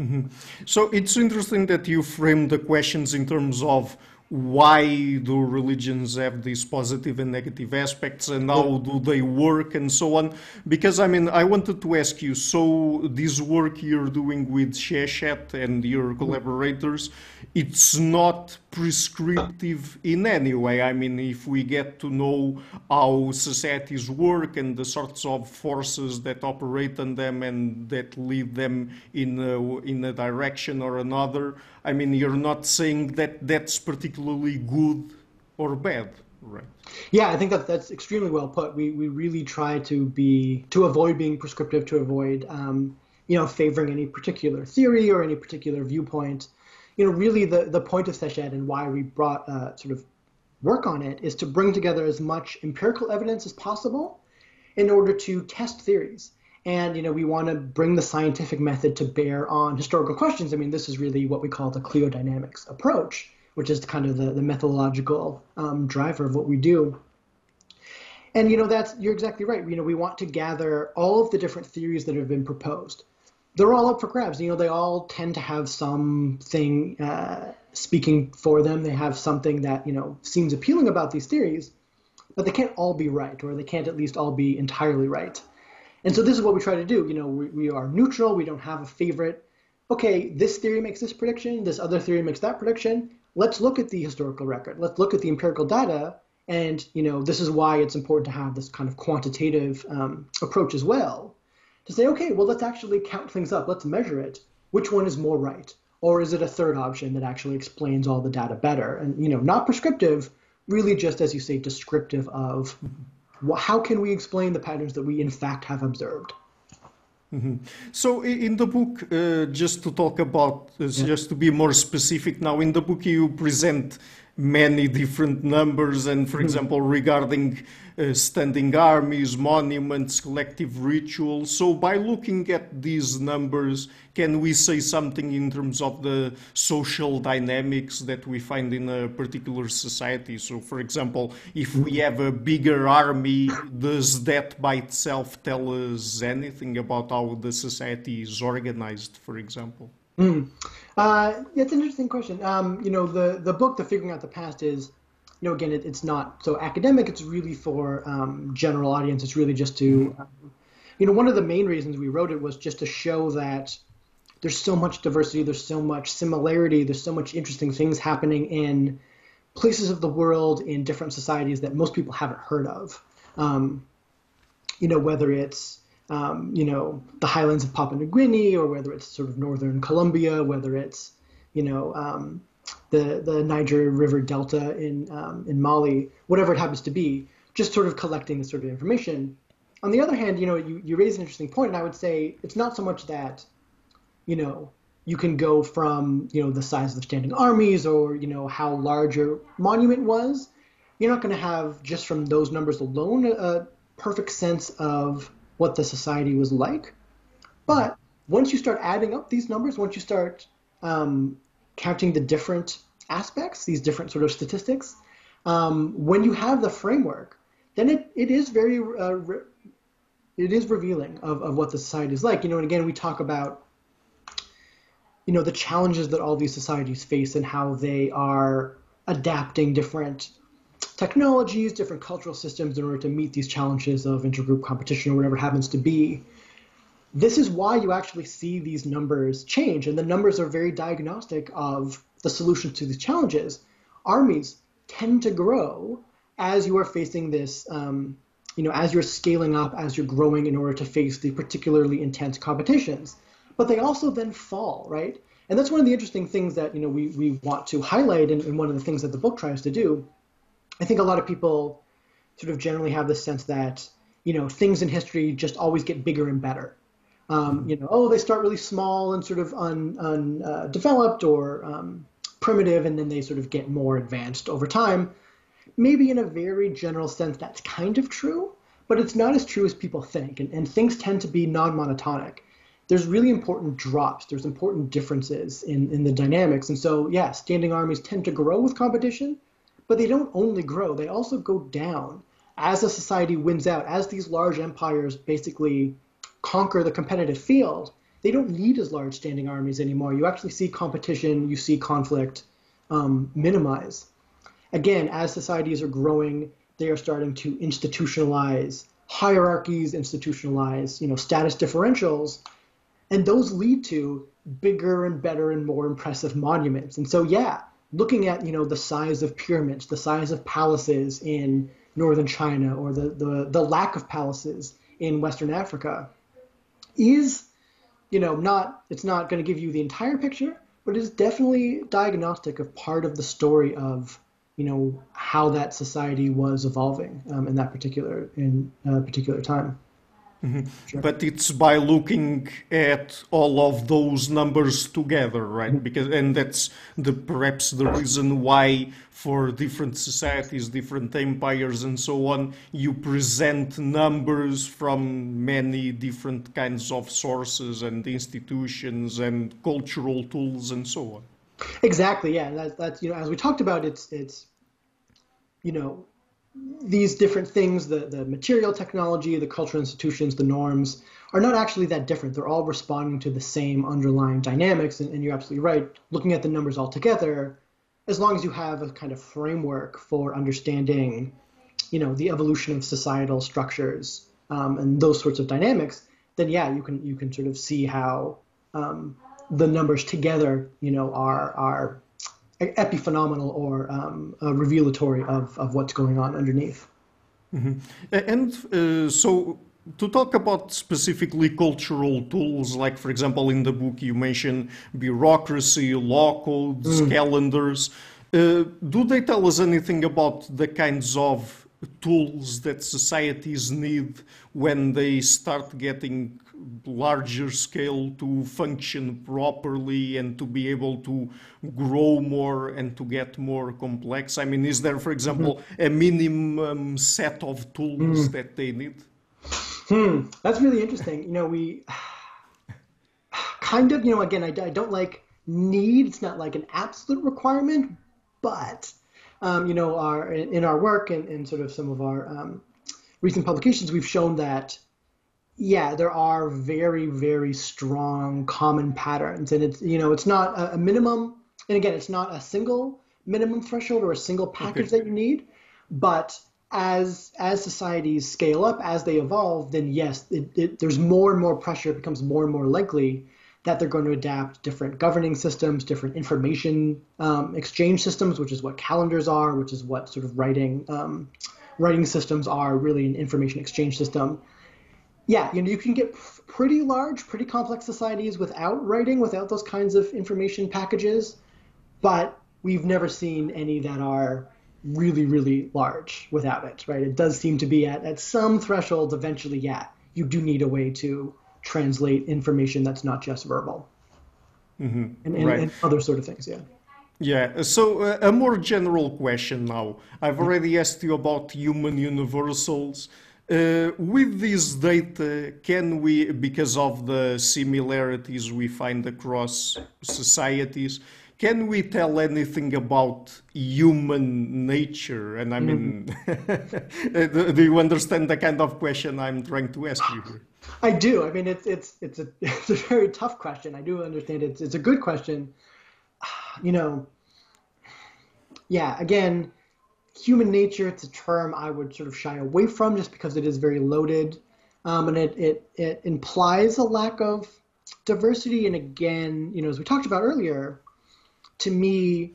Speaker 1: Mm-hmm. So it's interesting that you frame the questions in terms of why do religions have these positive and negative aspects and how do they work and so on? Because i mean i wanted to ask you so this work you're doing with Seshat and your mm-hmm. collaborators it's not prescriptive in any way? I mean if we get to know how societies work and the sorts of forces that operate on them and that lead them in a, in a direction or another I mean, you're not saying that that's particularly good or bad, right?
Speaker 2: Yeah, I think that that's extremely well put. We we really try to be to avoid being prescriptive, to avoid um, you know favoring any particular theory or any particular viewpoint. You know, really the the point of Seshat and why we brought uh, sort of work on it is to bring together as much empirical evidence as possible in order to test theories and you know we want to bring the scientific method to bear on historical questions. I mean, this is really what we call the cliodynamics approach, which is kind of the, the methodological um, driver of what we do. And you know that's you're exactly right. You know we want to gather all of the different theories that have been proposed. They're all up for grabs. You know they all tend to have something uh, speaking for them. They have something that you know seems appealing about these theories, but they can't all be right, or they can't at least all be entirely right. And so this is what we try to do. You know, we, we are neutral. We don't have a favorite. Okay, this theory makes this prediction. This other theory makes that prediction. Let's look at the historical record. Let's look at the empirical data. And you know, this is why it's important to have this kind of quantitative um, approach as well. To say, okay, well, let's actually count things up. Let's measure it. Which one is more right? Or is it a third option that actually explains all the data better? And you know, not prescriptive, really just as you say, descriptive of how can we explain the patterns that we in fact have observed?
Speaker 1: Mm-hmm. So in the book, uh, just to talk about, uh, yeah. just to be more specific now, in the book you present many different numbers and, for mm-hmm. example, regarding uh, standing armies, monuments, collective rituals. So by looking at these numbers, can we say something in terms of the social dynamics that we find in a particular society? So, for example, if we have a bigger army, does that by itself tell us anything about how the society is organized, for example?
Speaker 2: Mm. Uh, it's an interesting question. Um, you know, the the book, The Figuring Out the Past, is, you know, again, it, it's not so academic. It's really for um, general audience. It's really just to, um, you know, one of the main reasons we wrote it was just to show that there's so much diversity, there's so much similarity, there's so much interesting things happening in places of the world in different societies that most people haven't heard of. Um, you know, whether it's um, you know, the highlands of Papua New Guinea, or whether it's sort of northern Colombia, whether it's, you know, um, the the Niger River Delta in um, in Mali, whatever it happens to be, just sort of collecting this sort of information. On the other hand, you know, you, you raise an interesting point, and I would say it's not so much that, you know, you can go from you know the size of the standing armies or you know how large your monument was. You're not going to have just from those numbers alone a, a perfect sense of what the society was like. But once you start adding up these numbers, once you start um, counting the different aspects, these different sort of statistics, um, when you have the framework, then it, it is very uh, re- it is revealing of, of what the society is like. You know, and again, we talk about you know the challenges that all these societies face and how they are adapting different technologies, different cultural systems in order to meet these challenges of intergroup competition or whatever happens to be. this is why you actually see these numbers change, and the numbers are very diagnostic of the solutions to these challenges. Armies tend to grow as you are facing this, um, you know, as you're scaling up, as you're growing in order to face the particularly intense competitions. But they also then fall, right? And that's one of the interesting things that you know we, we want to highlight, and, and one of the things that the book tries to do. I think a lot of people sort of generally have the sense that you know things in history just always get bigger and better. Um, you know, oh, they start really small and sort of undeveloped un, uh, or um, primitive, and then they sort of get more advanced over time. Maybe in a very general sense, that's kind of true, but it's not as true as people think, and, and things tend to be non-monotonic. There's really important drops. There's important differences in, in the dynamics, and so yeah, standing armies tend to grow with competition, but they don't only grow; they also go down as a society wins out, as these large empires basically conquer the competitive field, they don't need as large standing armies anymore. You actually see competition, you see conflict um, minimize. Again, as societies are growing, they are starting to institutionalize hierarchies, institutionalize, you know, status differentials, and those lead to bigger and better and more impressive monuments. And so, yeah, looking at you know the size of pyramids, the size of palaces in northern China, or the the, the lack of palaces in Western Africa, is, you know, not it's not going to give you the entire picture, but it is definitely diagnostic of part of the story of you know how that society was evolving um, in that particular in a particular time.
Speaker 1: Mm-hmm. Sure. But it's by looking at all of those numbers together, right? Mm-hmm. Because and that's the perhaps the reason why for different societies, different empires, and so on, you present numbers from many different kinds of sources and institutions and cultural tools and so on.
Speaker 2: Exactly. Yeah. That's that's you know as we talked about, it's it's you know these different things, the, the material technology, the cultural institutions, the norms, are not actually that different. They're all responding to the same underlying dynamics. And, and, you're absolutely right. Looking at the numbers all together, as long as you have a kind of framework for understanding, you know, the evolution of societal structures um, and those sorts of dynamics, then yeah, you can you can sort of see how um, the numbers together, you know, are are epiphenomenal or um, revelatory of, of what's going on underneath.
Speaker 1: Mm-hmm. And uh, so, to talk about specifically cultural tools, like for example, in the book you mentioned bureaucracy, law codes, mm. calendars. Uh, do they tell us anything about the kinds of tools that societies need when they start getting larger scale to function properly and to be able to grow more and to get more complex? I mean, is there, for example, mm-hmm. a minimum set of tools mm. that they need?
Speaker 2: Hmm, that's really interesting. You know, we kind of, you know, again, I, I don't like need. It's not like an absolute requirement, but um, you know, our in our work and, and sort of some of our um, recent publications, we've shown that yeah, there are very, very strong common patterns. And it's, you know, it's not a, a minimum. And again, it's not a single minimum threshold or a single package okay. that you need. But as as societies scale up, as they evolve, then yes, it, it, there's more and more pressure. It becomes more and more likely that they're going to adapt different governing systems, different information um, exchange systems, which is what calendars are, which is what sort of writing um, writing systems are. Really, an information exchange system yeah, you know, you can get pretty large, pretty complex societies without writing, without those kinds of information packages, but we've never seen any that are really, really large without it, right? It does seem to be at, at some threshold eventually, yeah, you do need a way to translate information that's not just verbal. Mm-hmm. And, and, right. and other sort of things, yeah.
Speaker 1: Yeah, so uh, a more general question now. I've already asked you about human universals. Uh, with this data, can we, because of the similarities we find across societies, can we tell anything about human nature? And I mean, *laughs* mm. do you understand the kind of question I'm trying to ask you here?
Speaker 2: I do. I mean, it's it's it's a *laughs* it's a very tough question. I do understand it. It's a good question. *sighs* You know, yeah. Again, human nature, it's a term I would sort of shy away from just because it is very loaded. um, and it, it it implies a lack of diversity. And again, you know, as we talked about earlier, to me,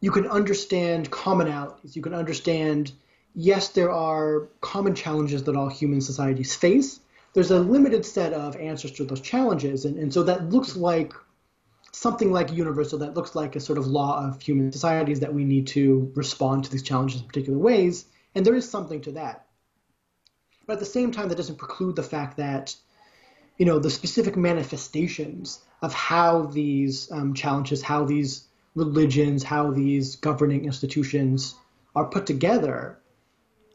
Speaker 2: you can understand commonalities. You can understand, yes, there are common challenges that all human societies face. There's a limited set of answers to those challenges, and, and so that looks like something like universal that looks like a sort of law of human societies that we need to respond to these challenges in particular ways, and there is something to that. But at the same time, that doesn't preclude the fact that, you know, the specific manifestations of how these um, challenges, how these religions, how these governing institutions are put together,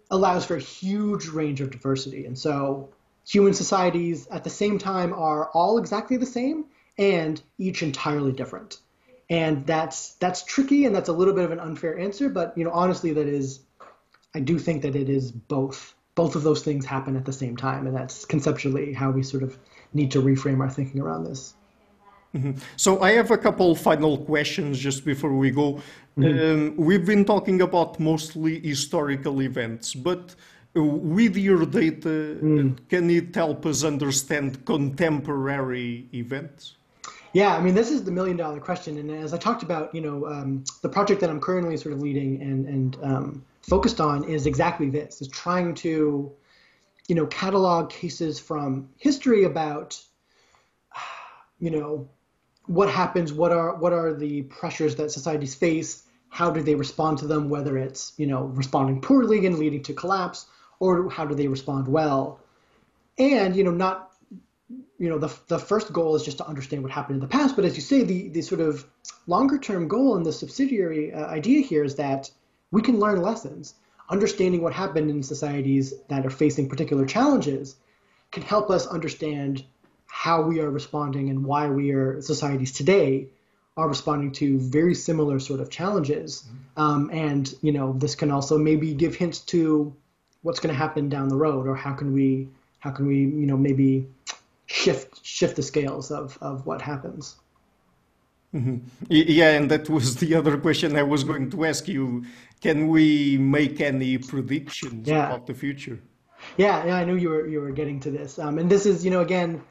Speaker 2: allows for a huge range of diversity. And so, human societies at the same time are all exactly the same and each entirely different. And that's that's tricky and that's a little bit of an unfair answer, but you know honestly that is I do think that it is both. Both of those things happen at the same time and that's conceptually how we sort of need to reframe our thinking around this.
Speaker 1: Mm-hmm. So I have a couple final questions just before we go. Mm-hmm. Um, we've been talking about mostly historical events, but with your data, mm. can it help us understand contemporary events?
Speaker 2: Yeah, I mean, this is the million dollar question. And as I talked about, you know, um, the project that I'm currently sort of leading and, and um, focused on is exactly this, is trying to, you know, catalog cases from history about, you know, what happens, what are, what are the pressures that societies face, how do they respond to them, whether it's, you know, responding poorly and leading to collapse, or how do they respond well. And, you know, not you know, the, the first goal is just to understand what happened in the past. But as you say, the, the sort of longer term goal and the subsidiary uh, idea here is that we can learn lessons. Understanding what happened in societies that are facing particular challenges can help us understand how we are responding and why we are societies today are responding to very similar sort of challenges. Mm-hmm. Um, and you know, this can also maybe give hints to what's going to happen down the road, or how can we how can we you know maybe shift shift the scales of of what happens.
Speaker 1: Mm-hmm. Yeah, and that was the other question I was going to ask you. Can we make any predictions yeah. about the future?
Speaker 2: Yeah, yeah, I knew you were you were getting to this, um, and this is you know again,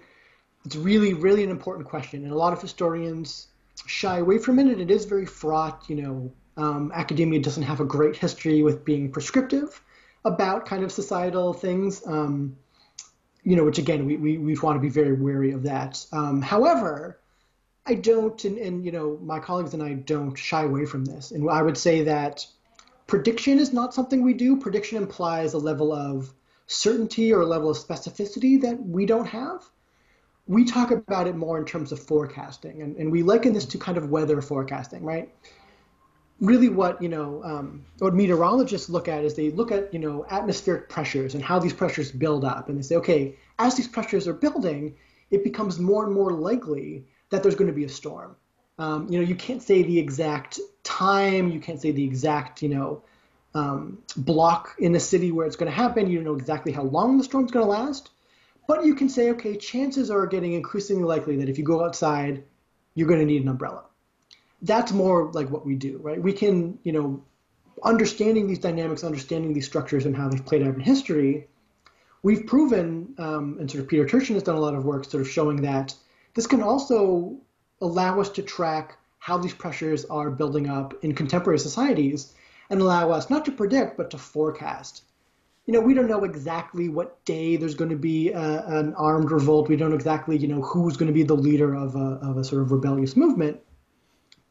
Speaker 2: it's really really an important question, and a lot of historians shy away from it, and it is very fraught. You know, um, academia doesn't have a great history with being prescriptive about kind of societal things. Um, you know, which again, we, we, we want to be very wary of that. Um, however, I don't, and, and, you know, my colleagues and I don't shy away from this. And I would say that prediction is not something we do. Prediction implies a level of certainty or a level of specificity that we don't have. We talk about it more in terms of forecasting, and, and we liken this to kind of weather forecasting, right? Really what you know um, what meteorologists look at is they look at you know atmospheric pressures and how these pressures build up. And they say okay as these pressures are building it becomes more and more likely that there's going to be a storm. Um, you know you can't say the exact time you can't say the exact you know um, block in the city where it's going to happen. You don't know exactly how long the storm's going to last. But you can say okay chances are getting increasingly likely that if you go outside you're going to need an umbrella that's more like what we do, right? We can, you know, understanding these dynamics, understanding these structures and how they've played out in history, we've proven, um, and sort of Peter Turchin has done a lot of work sort of showing that this can also allow us to track how these pressures are building up in contemporary societies and allow us not to predict, but to forecast. You know, we don't know exactly what day there's going to be a, an armed revolt. We don't exactly, you know, who's going to be the leader of a, of a sort of rebellious movement.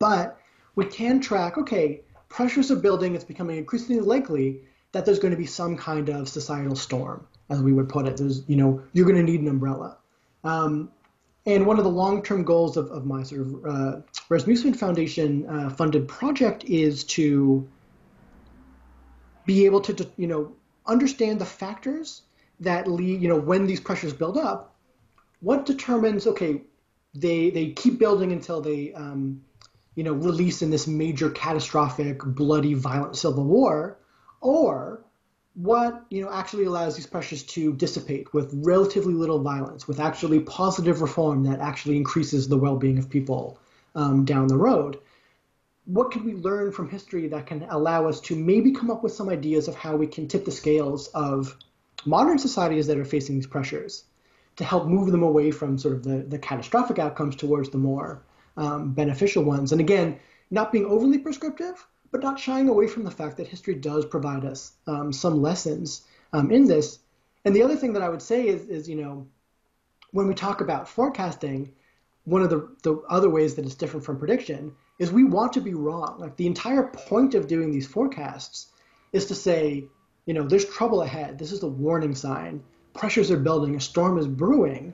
Speaker 2: But we can track, okay, pressures are building, it's becoming increasingly likely that there's going to be some kind of societal storm, as we would put it. There's, you know, you're going to need an umbrella. Um, and one of the long-term goals of, of my sort of uh, Rasmussen Foundation uh, funded project is to be able to, you know, understand the factors that lead, you know, when these pressures build up, what determines, okay, they they keep building until they um, you know, release in this major catastrophic, bloody, violent civil war, or what you know actually allows these pressures to dissipate with relatively little violence, with actually positive reform that actually increases the well-being of people um, down the road. What can we learn from history that can allow us to maybe come up with some ideas of how we can tip the scales of modern societies that are facing these pressures to help move them away from sort of the, the catastrophic outcomes towards the more um, beneficial ones. And again, not being overly prescriptive, but not shying away from the fact that history does provide us um, some lessons um, in this. And the other thing that I would say is, is, you know, when we talk about forecasting, one of the, the other ways that it's different from prediction is we want to be wrong. Like the entire point of doing these forecasts is to say, you know, there's trouble ahead. This is the warning sign. Pressures are building. A storm is brewing.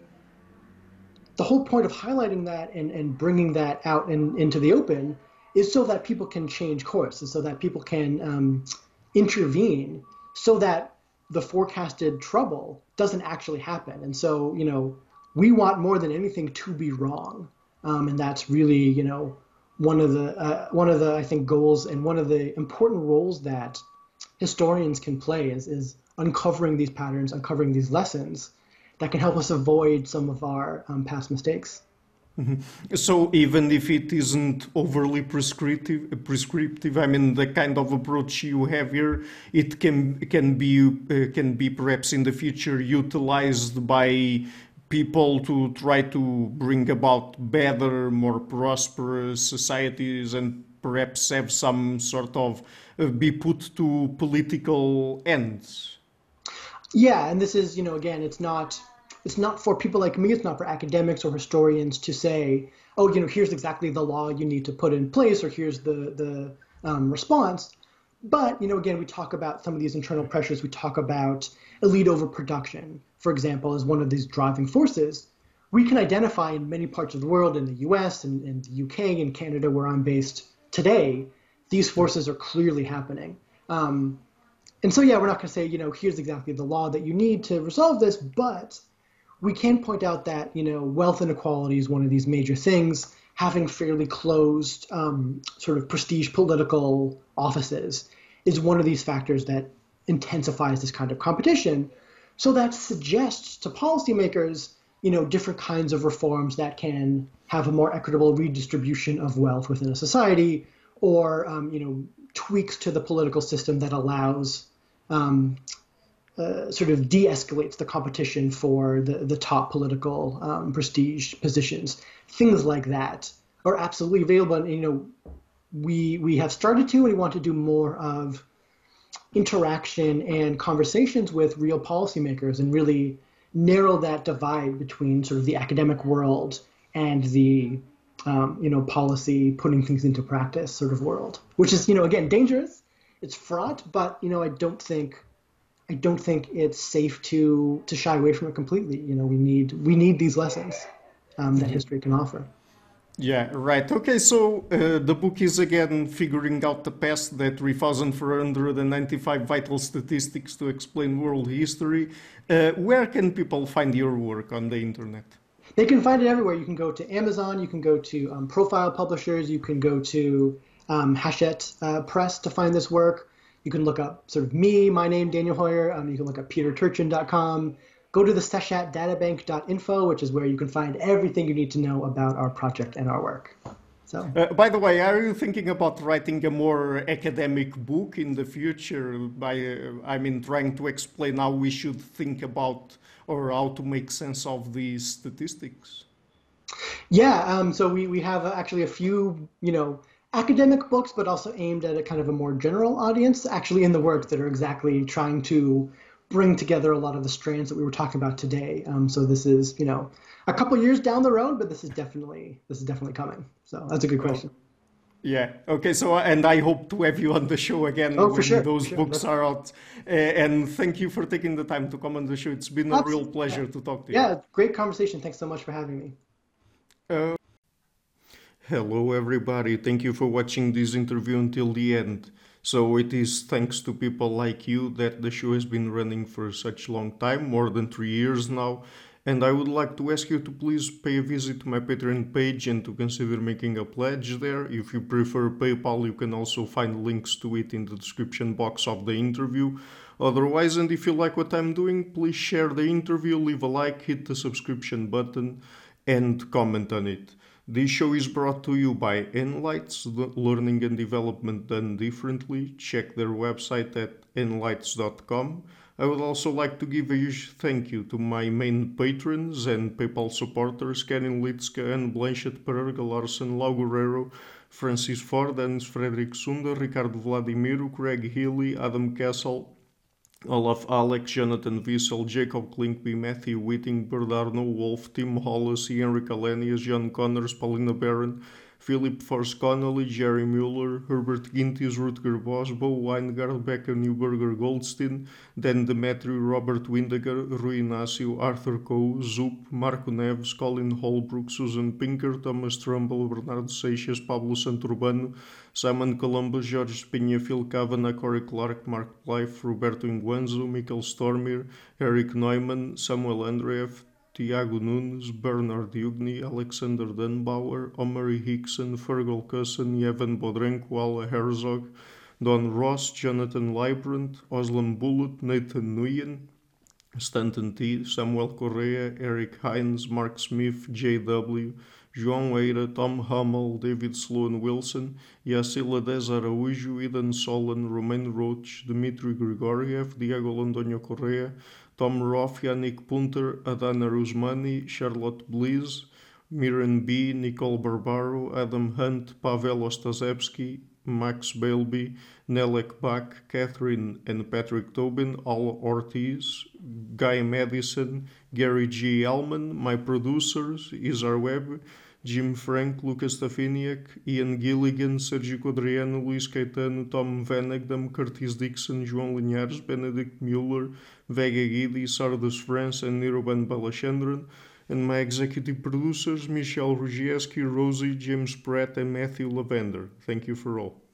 Speaker 2: The whole point of highlighting that and, and bringing that out in, into the open is so that people can change course and so that people can um, intervene so that the forecasted trouble doesn't actually happen. And so, you know, we want more than anything to be wrong. Um, and that's really, you know, one of the uh, one of the I think goals and one of the important roles that historians can play is is uncovering these patterns, uncovering these lessons that can help us avoid some of our um, past mistakes.
Speaker 1: Mm-hmm. So even if it isn't overly prescriptive, prescriptive, I mean the kind of approach you have here, it can can be uh, can be perhaps in the future utilized by people to try to bring about better, more prosperous societies and perhaps have some sort of uh, be put to political ends.
Speaker 2: Yeah, and this is, you know, again, it's not it's not for people like me, it's not for academics or historians to say, oh, you know, here's exactly the law you need to put in place or here's the the um, response. But, you know, again, we talk about some of these internal pressures. We talk about elite overproduction, for example, as one of these driving forces. We can identify in many parts of the world, in the US and in the UK and Canada, where I'm based today, these forces are clearly happening. Um, and so, yeah, we're not going to say, you know, here's exactly the law that you need to resolve this, but we can point out that, you know, wealth inequality is one of these major things. Having fairly closed um, sort of prestige political offices is one of these factors that intensifies this kind of competition. So that suggests to policymakers, you know, different kinds of reforms that can have a more equitable redistribution of wealth within a society, or um, you know, tweaks to the political system that allows um, uh, sort of de-escalates the competition for the, the top political um, prestige positions. Things like that are absolutely available. And, you know, we we have started to, and we want to do more of interaction and conversations with real policymakers and really narrow that divide between sort of the academic world and the um, you know policy putting things into practice sort of world which is you know again dangerous it's fraught but you know i don't think i don't think it's safe to to shy away from it completely you know we need we need these lessons um, that history can offer
Speaker 1: yeah, right. Okay, so uh, the book is again figuring out the past, that 3,495 vital statistics to explain world history. Uh, where can people find your work on the internet?
Speaker 2: They can find it everywhere. You can go to Amazon, you can go to um, Profile Publishers, you can go to um, Hachette uh, Press to find this work. You can look up sort of me, my name, Daniel Hoyer. Um, you can look up peterturchin.com go to the seshatdatabank.info, which is where you can find everything you need to know about our project and our work. So,
Speaker 1: uh, by the way, are you thinking about writing a more academic book in the future? By, uh, I mean, trying to explain how we should think about or how to make sense of these statistics.
Speaker 2: Yeah, um, so we, we have actually a few, you know, academic books, but also aimed at a kind of a more general audience, actually in the work that are exactly trying to bring together a lot of the strands that we were talking about today. Um, so this is, you know, a couple years down the road, but this is definitely this is definitely coming. So that's a good question.
Speaker 1: Yeah. Okay. So, and I hope to have you on the show again
Speaker 2: oh, when sure.
Speaker 1: those
Speaker 2: sure.
Speaker 1: books are out. Uh, and thank you for taking the time to come on the show. It's been a real pleasure to talk to
Speaker 2: you. Yeah. Great conversation. Thanks so much for having me.
Speaker 1: Uh, hello, everybody. Thank you for watching this interview until the end. So it is thanks to people like you that the show has been running for such a long time, more than three years now. And I would like to ask you to please pay a visit to my Patreon page and to consider making a pledge there. If you prefer PayPal, you can also find links to it in the description box of the interview. Otherwise, and if you like what I'm doing, please share the interview, leave a like, hit the subscription button, and comment on it. This show is brought to you by Enlites, learning and development done differently. Check their website at enlites.com. I would also like to give a huge thank you to my main patrons and PayPal supporters, Karin Lietzcke, and Blanchett, Pereira Larsen Lau Guerrero, Francis Ford, Hans Frederick Sunder, Ricardo Vladimiro, Craig Healy, Adam Castle, Olaf Alex, Jonathan Wiesel, Jacob Klinkby, Matthew Whiting, Bernardo Wolf, Tim Hollis, Henry Kalenius, John Connors, Paulina Barron, Philip Forrest Connelly, Jerry Mueller, Herbert Gintis, Rutger Bosch, Bo Weingard, Becker Newberger Goldstein, Dan Demetriou, Robert Windegar, Rui Inácio, Arthur Coe, Zup, Marco Neves, Colin Holbrook, Susan Pinker, Thomas Trumbull, Bernardo Seixas, Pablo Santurbano, Simon Columbus, Jorge Espinha, Phil Kavanagh, Corey Clark, Mark Blythe, Roberto Inguanzo, Michael Stormir, Eric Neumann, Samuel Andreev, Tiago Nunes, Bernard Ugni, Alexander Dunbauer, Omari Hickson, Fergal Cusson, Evan Bodrenko, Ala Herzog, Don Ross, Jonathan Librand, Oslam Bullet, Nathan Nguyen, Stanton T, Samuel Correa, Eric Hines, Mark Smith, J.W., João Eira, Tom Hummel, David Sloan Wilson, Yacila Dez Araújo, Eden Solan, Romain Roach, Dmitry Grigoriev, Diego Londoño Correa, Tom Roth, Yannick Punter, Adana Rusmani, Charlotte Bliss, Miran B, Nicole Barbaro, Adam Hunt, Pavel Ostazewski, Max Bailby, Nelek Bach, Catherine and Patrick Tobin, Al Ortiz, Guy Madison, Gary G. Elman, my producers, Isar Webb, Jim Frank, Lucas Stafiniak, Ian Gilligan, Sergio Codriano, Luís Caetano, Tom Vanagdam, Curtis Dixon, João Linhares, Benedict Mueller, Vega Guidi, Sardas France, and Niruban Balachandran, and my executive producers, Michelle Rugieski, Rosie, James Pratt, and Matthew Lavender. Thank you for all.